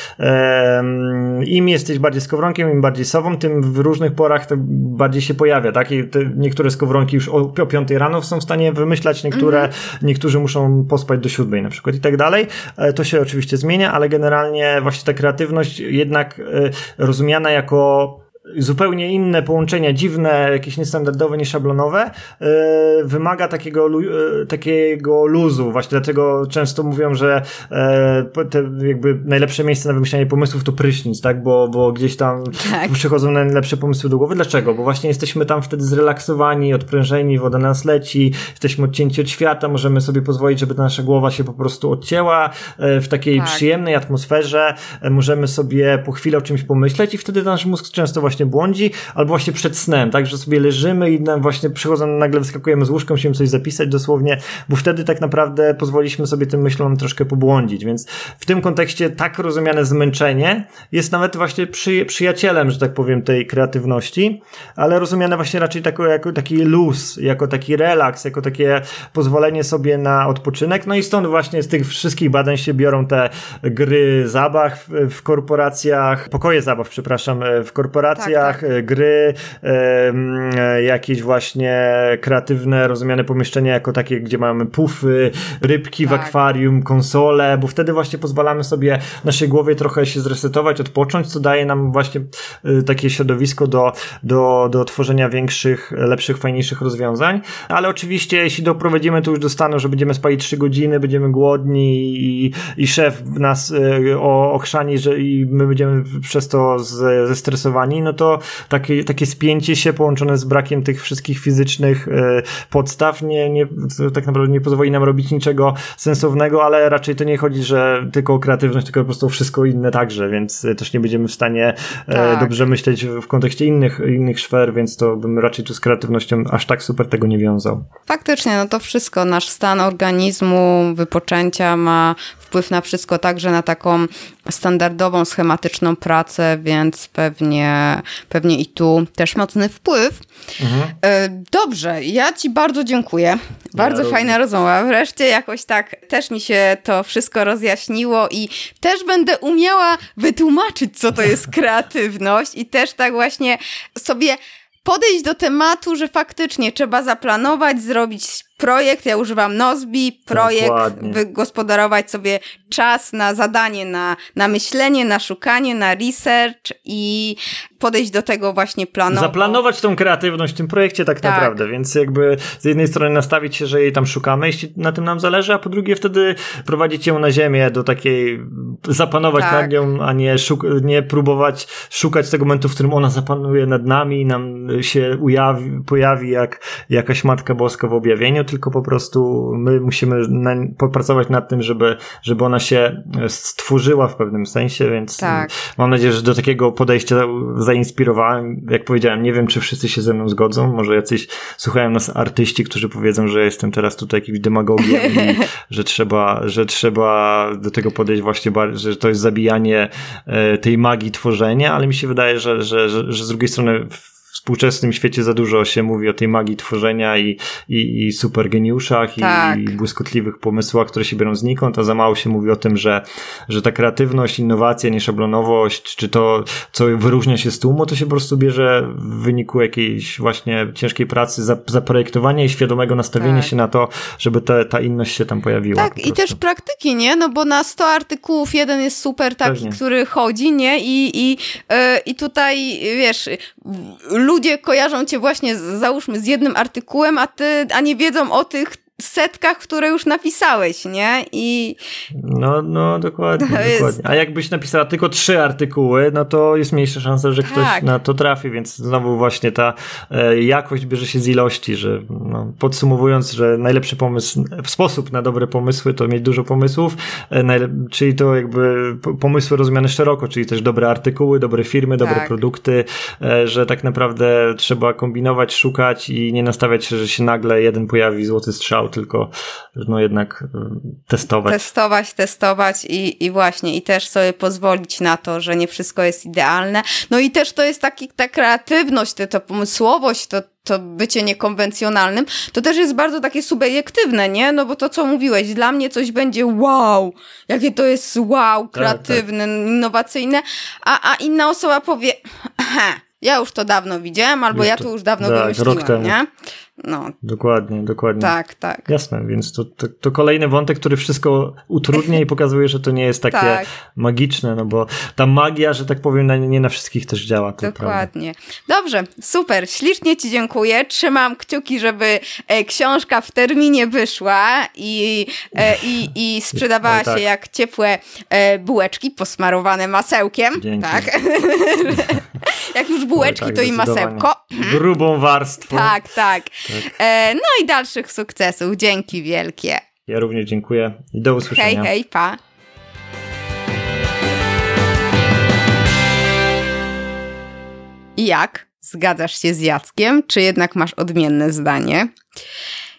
im jesteś bardziej skowronkiem, im bardziej sową, tym w różnych porach to bardziej się pojawia, tak? I niektóre skowronki już o, o 5 rano są w stanie wymyślać, niektóre, mm -hmm. niektórzy muszą pospać do 7 na przykład i tak dalej. E, to się oczywiście zmienia, ale generalnie właśnie ta kreatywność jednak e, rozumiana jako zupełnie inne połączenia, dziwne, jakieś niestandardowe, nieszablonowe, yy, wymaga takiego, yy, takiego luzu. Właśnie dlatego często mówią, że yy, te jakby najlepsze miejsce na wymyślanie pomysłów to prysznic, tak? Bo, bo gdzieś tam tak. przychodzą najlepsze pomysły do głowy. Dlaczego? Bo właśnie jesteśmy tam wtedy zrelaksowani, odprężeni, woda nas leci, jesteśmy odcięci od świata, możemy sobie pozwolić, żeby nasza głowa się po prostu odcięła w takiej tak. przyjemnej atmosferze, możemy sobie po chwili o czymś pomyśleć i wtedy nasz mózg często właśnie błądzi, albo właśnie przed snem, tak, że sobie leżymy i nam właśnie przychodzą, nagle wyskakujemy z łóżka, musimy coś zapisać dosłownie, bo wtedy tak naprawdę pozwoliliśmy sobie tym myślom troszkę pobłądzić, więc w tym kontekście tak rozumiane zmęczenie jest nawet właśnie przy, przyjacielem, że tak powiem, tej kreatywności, ale rozumiane właśnie raczej jako taki luz, jako taki relaks, jako takie pozwolenie sobie na odpoczynek, no i stąd właśnie z tych wszystkich badań się biorą te gry zabaw w korporacjach, pokoje zabaw, przepraszam, w korporacjach, tak, tak. gry, e, jakieś właśnie kreatywne, rozumiane pomieszczenia jako takie, gdzie mamy pufy, rybki tak. w akwarium, konsole, bo wtedy właśnie pozwalamy sobie naszej głowie trochę się zresetować, odpocząć, co daje nam właśnie e, takie środowisko do, do, do tworzenia większych, lepszych, fajniejszych rozwiązań, ale oczywiście jeśli doprowadzimy to już do stanu, że będziemy spali 3 godziny, będziemy głodni i, i szef nas e, ochrzani, że i my będziemy przez to zestresowani, no to takie, takie spięcie się połączone z brakiem tych wszystkich fizycznych e, podstaw nie, nie, tak naprawdę nie pozwoli nam robić niczego sensownego, ale raczej to nie chodzi, że tylko o kreatywność, tylko po prostu o wszystko inne także, więc też nie będziemy w stanie e, tak. dobrze myśleć w kontekście innych, innych sfer, więc to bym raczej tu z kreatywnością aż tak super tego nie wiązał. Faktycznie, no to wszystko, nasz stan organizmu, wypoczęcia ma wpływ na wszystko, także na taką standardową, schematyczną pracę, więc pewnie, pewnie i tu też mocny wpływ. Mhm. E, dobrze, ja Ci bardzo dziękuję. Bardzo ja fajna rozmowa. Wreszcie jakoś tak też mi się to wszystko rozjaśniło i też będę umiała wytłumaczyć, co to jest kreatywność i też tak właśnie sobie podejść do tematu, że faktycznie trzeba zaplanować, zrobić projekt, ja używam Nozbi, projekt, Dokładnie. wygospodarować sobie czas na zadanie, na, na myślenie, na szukanie, na research i podejść do tego właśnie planowo. Zaplanować tą kreatywność w tym projekcie tak, tak, naprawdę, więc jakby z jednej strony nastawić się, że jej tam szukamy, jeśli na tym nam zależy, a po drugie wtedy prowadzić ją na ziemię do takiej, zapanować tak. nad nią, a nie, szuk- nie próbować szukać tego momentu, w którym ona zapanuje nad nami i nam się ujawi, pojawi jak jakaś Matka Boska w objawieniu, tylko po prostu my musimy na, popracować nad tym, żeby, żeby ona się stworzyła w pewnym sensie, więc tak. mam nadzieję, że do takiego podejścia zainspirowałem. Jak powiedziałem, nie wiem, czy wszyscy się ze mną zgodzą, może jacyś słuchają nas artyści, którzy powiedzą, że jestem teraz tutaj jakimś demagogiem i że trzeba, że trzeba do tego podejść właśnie, że to jest zabijanie e, tej magii tworzenia, ale mi się wydaje, że, że, że, że z drugiej strony współczesnym świecie za dużo się mówi o tej magii tworzenia i, i, i super geniuszach tak. i, i błyskotliwych pomysłach, które się biorą znikąd, a za mało się mówi o tym, że, że ta kreatywność, innowacja, nieszablonowość, czy to, co wyróżnia się z tłumu, to się po prostu bierze w wyniku jakiejś właśnie ciężkiej pracy, zaprojektowania i świadomego nastawienia tak. się na to, żeby ta, ta inność się tam pojawiła. Tak, i też praktyki, nie? No bo na 100 artykułów jeden jest super taki, Pewnie. który chodzi, nie? I, i, yy, i tutaj, wiesz, ludzie kojarzą cię właśnie, z, załóżmy, z jednym artykułem, a ty, a nie wiedzą o tych setkach, które już napisałeś, nie? I... No, no, dokładnie, dokładnie. A jakbyś napisała tylko trzy artykuły, no to jest mniejsza szansa, że ktoś tak. na to trafi, więc znowu właśnie ta e, jakość bierze się z ilości, że no, podsumowując, że najlepszy pomysł, sposób na dobre pomysły to mieć dużo pomysłów, e, czyli to jakby pomysły rozumiane szeroko, czyli też dobre artykuły, dobre firmy, dobre tak. produkty, e, że tak naprawdę trzeba kombinować, szukać i nie nastawiać się, że się nagle jeden pojawi złoty strzał, tylko no jednak y, testować. Testować, testować i, i właśnie, i też sobie pozwolić na to, że nie wszystko jest idealne. No i też to jest taki, ta kreatywność, to, to pomysłowość, to, to bycie niekonwencjonalnym, to też jest bardzo takie subiektywne, nie? No bo to, co mówiłeś, dla mnie coś będzie wow, jakie to jest wow, kreatywne, tak, tak. innowacyjne, a, a inna osoba powie, aha, ja już to dawno widziałem, albo Już ja to- już dawno tak, temu. nie? No, Dokładnie, dokładnie. tak, tak. Jasne, więc to, to, to kolejny wątek, który wszystko utrudnia i pokazuje, że to nie jest takie Tak. magiczne, no bo ta magia, że tak powiem, na, nie na wszystkich też działa. Dokładnie. Dobrze, super. Ślicznie Ci dziękuję. Trzymam kciuki, żeby e, książka w terminie wyszła i, e, i, i sprzedawała tak. się jak ciepłe e, bułeczki posmarowane masełkiem. Dzięki. Tak. jak już bułeczki, tak, to i masełko. Grubą warstwą. Tak, tak. E, no i dalszych sukcesów. Dzięki wielkie. Ja również dziękuję i do Hej, usłyszenia. hej, pa. I Jak? Zgadzasz się z Jackiem, czy jednak masz odmienne zdanie?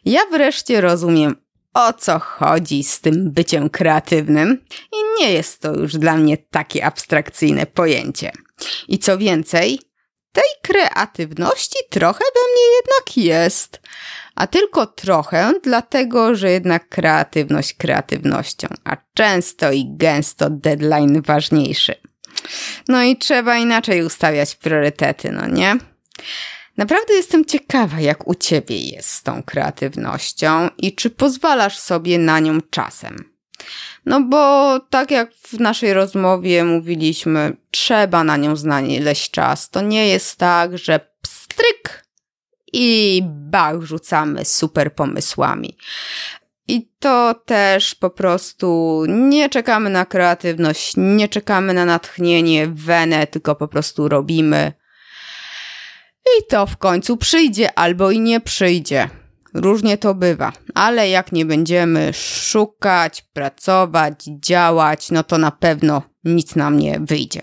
Ja wreszcie rozumiem, o co chodzi z tym byciem kreatywnym i nie jest to już dla mnie takie abstrakcyjne pojęcie. I co więcej, tej kreatywności trochę we mnie jednak jest. A tylko trochę, dlatego że jednak kreatywność kreatywnością, a często i gęsto deadline ważniejszy. No i trzeba inaczej ustawiać priorytety, no nie? Naprawdę jestem ciekawa, jak u ciebie jest z tą kreatywnością i czy pozwalasz sobie na nią czasem. No bo tak jak w naszej rozmowie mówiliśmy, trzeba na nią znaleźć czas. To nie jest tak, że pstryk i bach rzucamy super pomysłami. I to też po prostu nie czekamy na kreatywność, nie czekamy na natchnienie, wenę, tylko po prostu robimy. I to w końcu przyjdzie albo i nie przyjdzie. Różnie to bywa, ale jak nie będziemy szukać, pracować, działać, no to na pewno nic nam nie wyjdzie.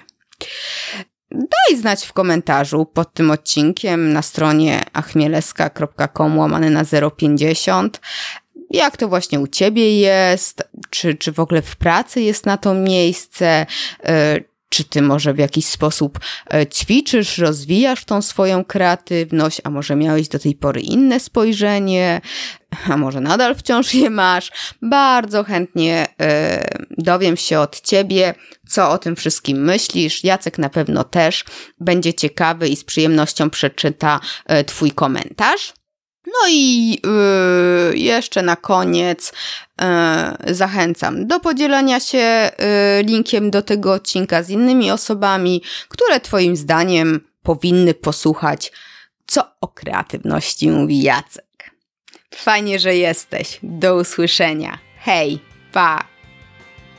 Daj znać w komentarzu pod tym odcinkiem na stronie achmieleska.com łamane na 050 jak to właśnie u ciebie jest, czy, czy w ogóle w pracy jest na to miejsce, e, czy ty może w jakiś sposób e, ćwiczysz, rozwijasz tą swoją kreatywność, a może miałeś do tej pory inne spojrzenie, a może nadal wciąż je masz. Bardzo chętnie e, dowiem się od ciebie, co o tym wszystkim myślisz. Jacek na pewno też będzie ciekawy i z przyjemnością przeczyta e, twój komentarz. No i yy, jeszcze na koniec yy, zachęcam do podzielenia się yy, linkiem do tego odcinka z innymi osobami, które Twoim zdaniem powinny posłuchać, co o kreatywności mówi Jacek. Fajnie, że jesteś. Do usłyszenia. Hej, pa!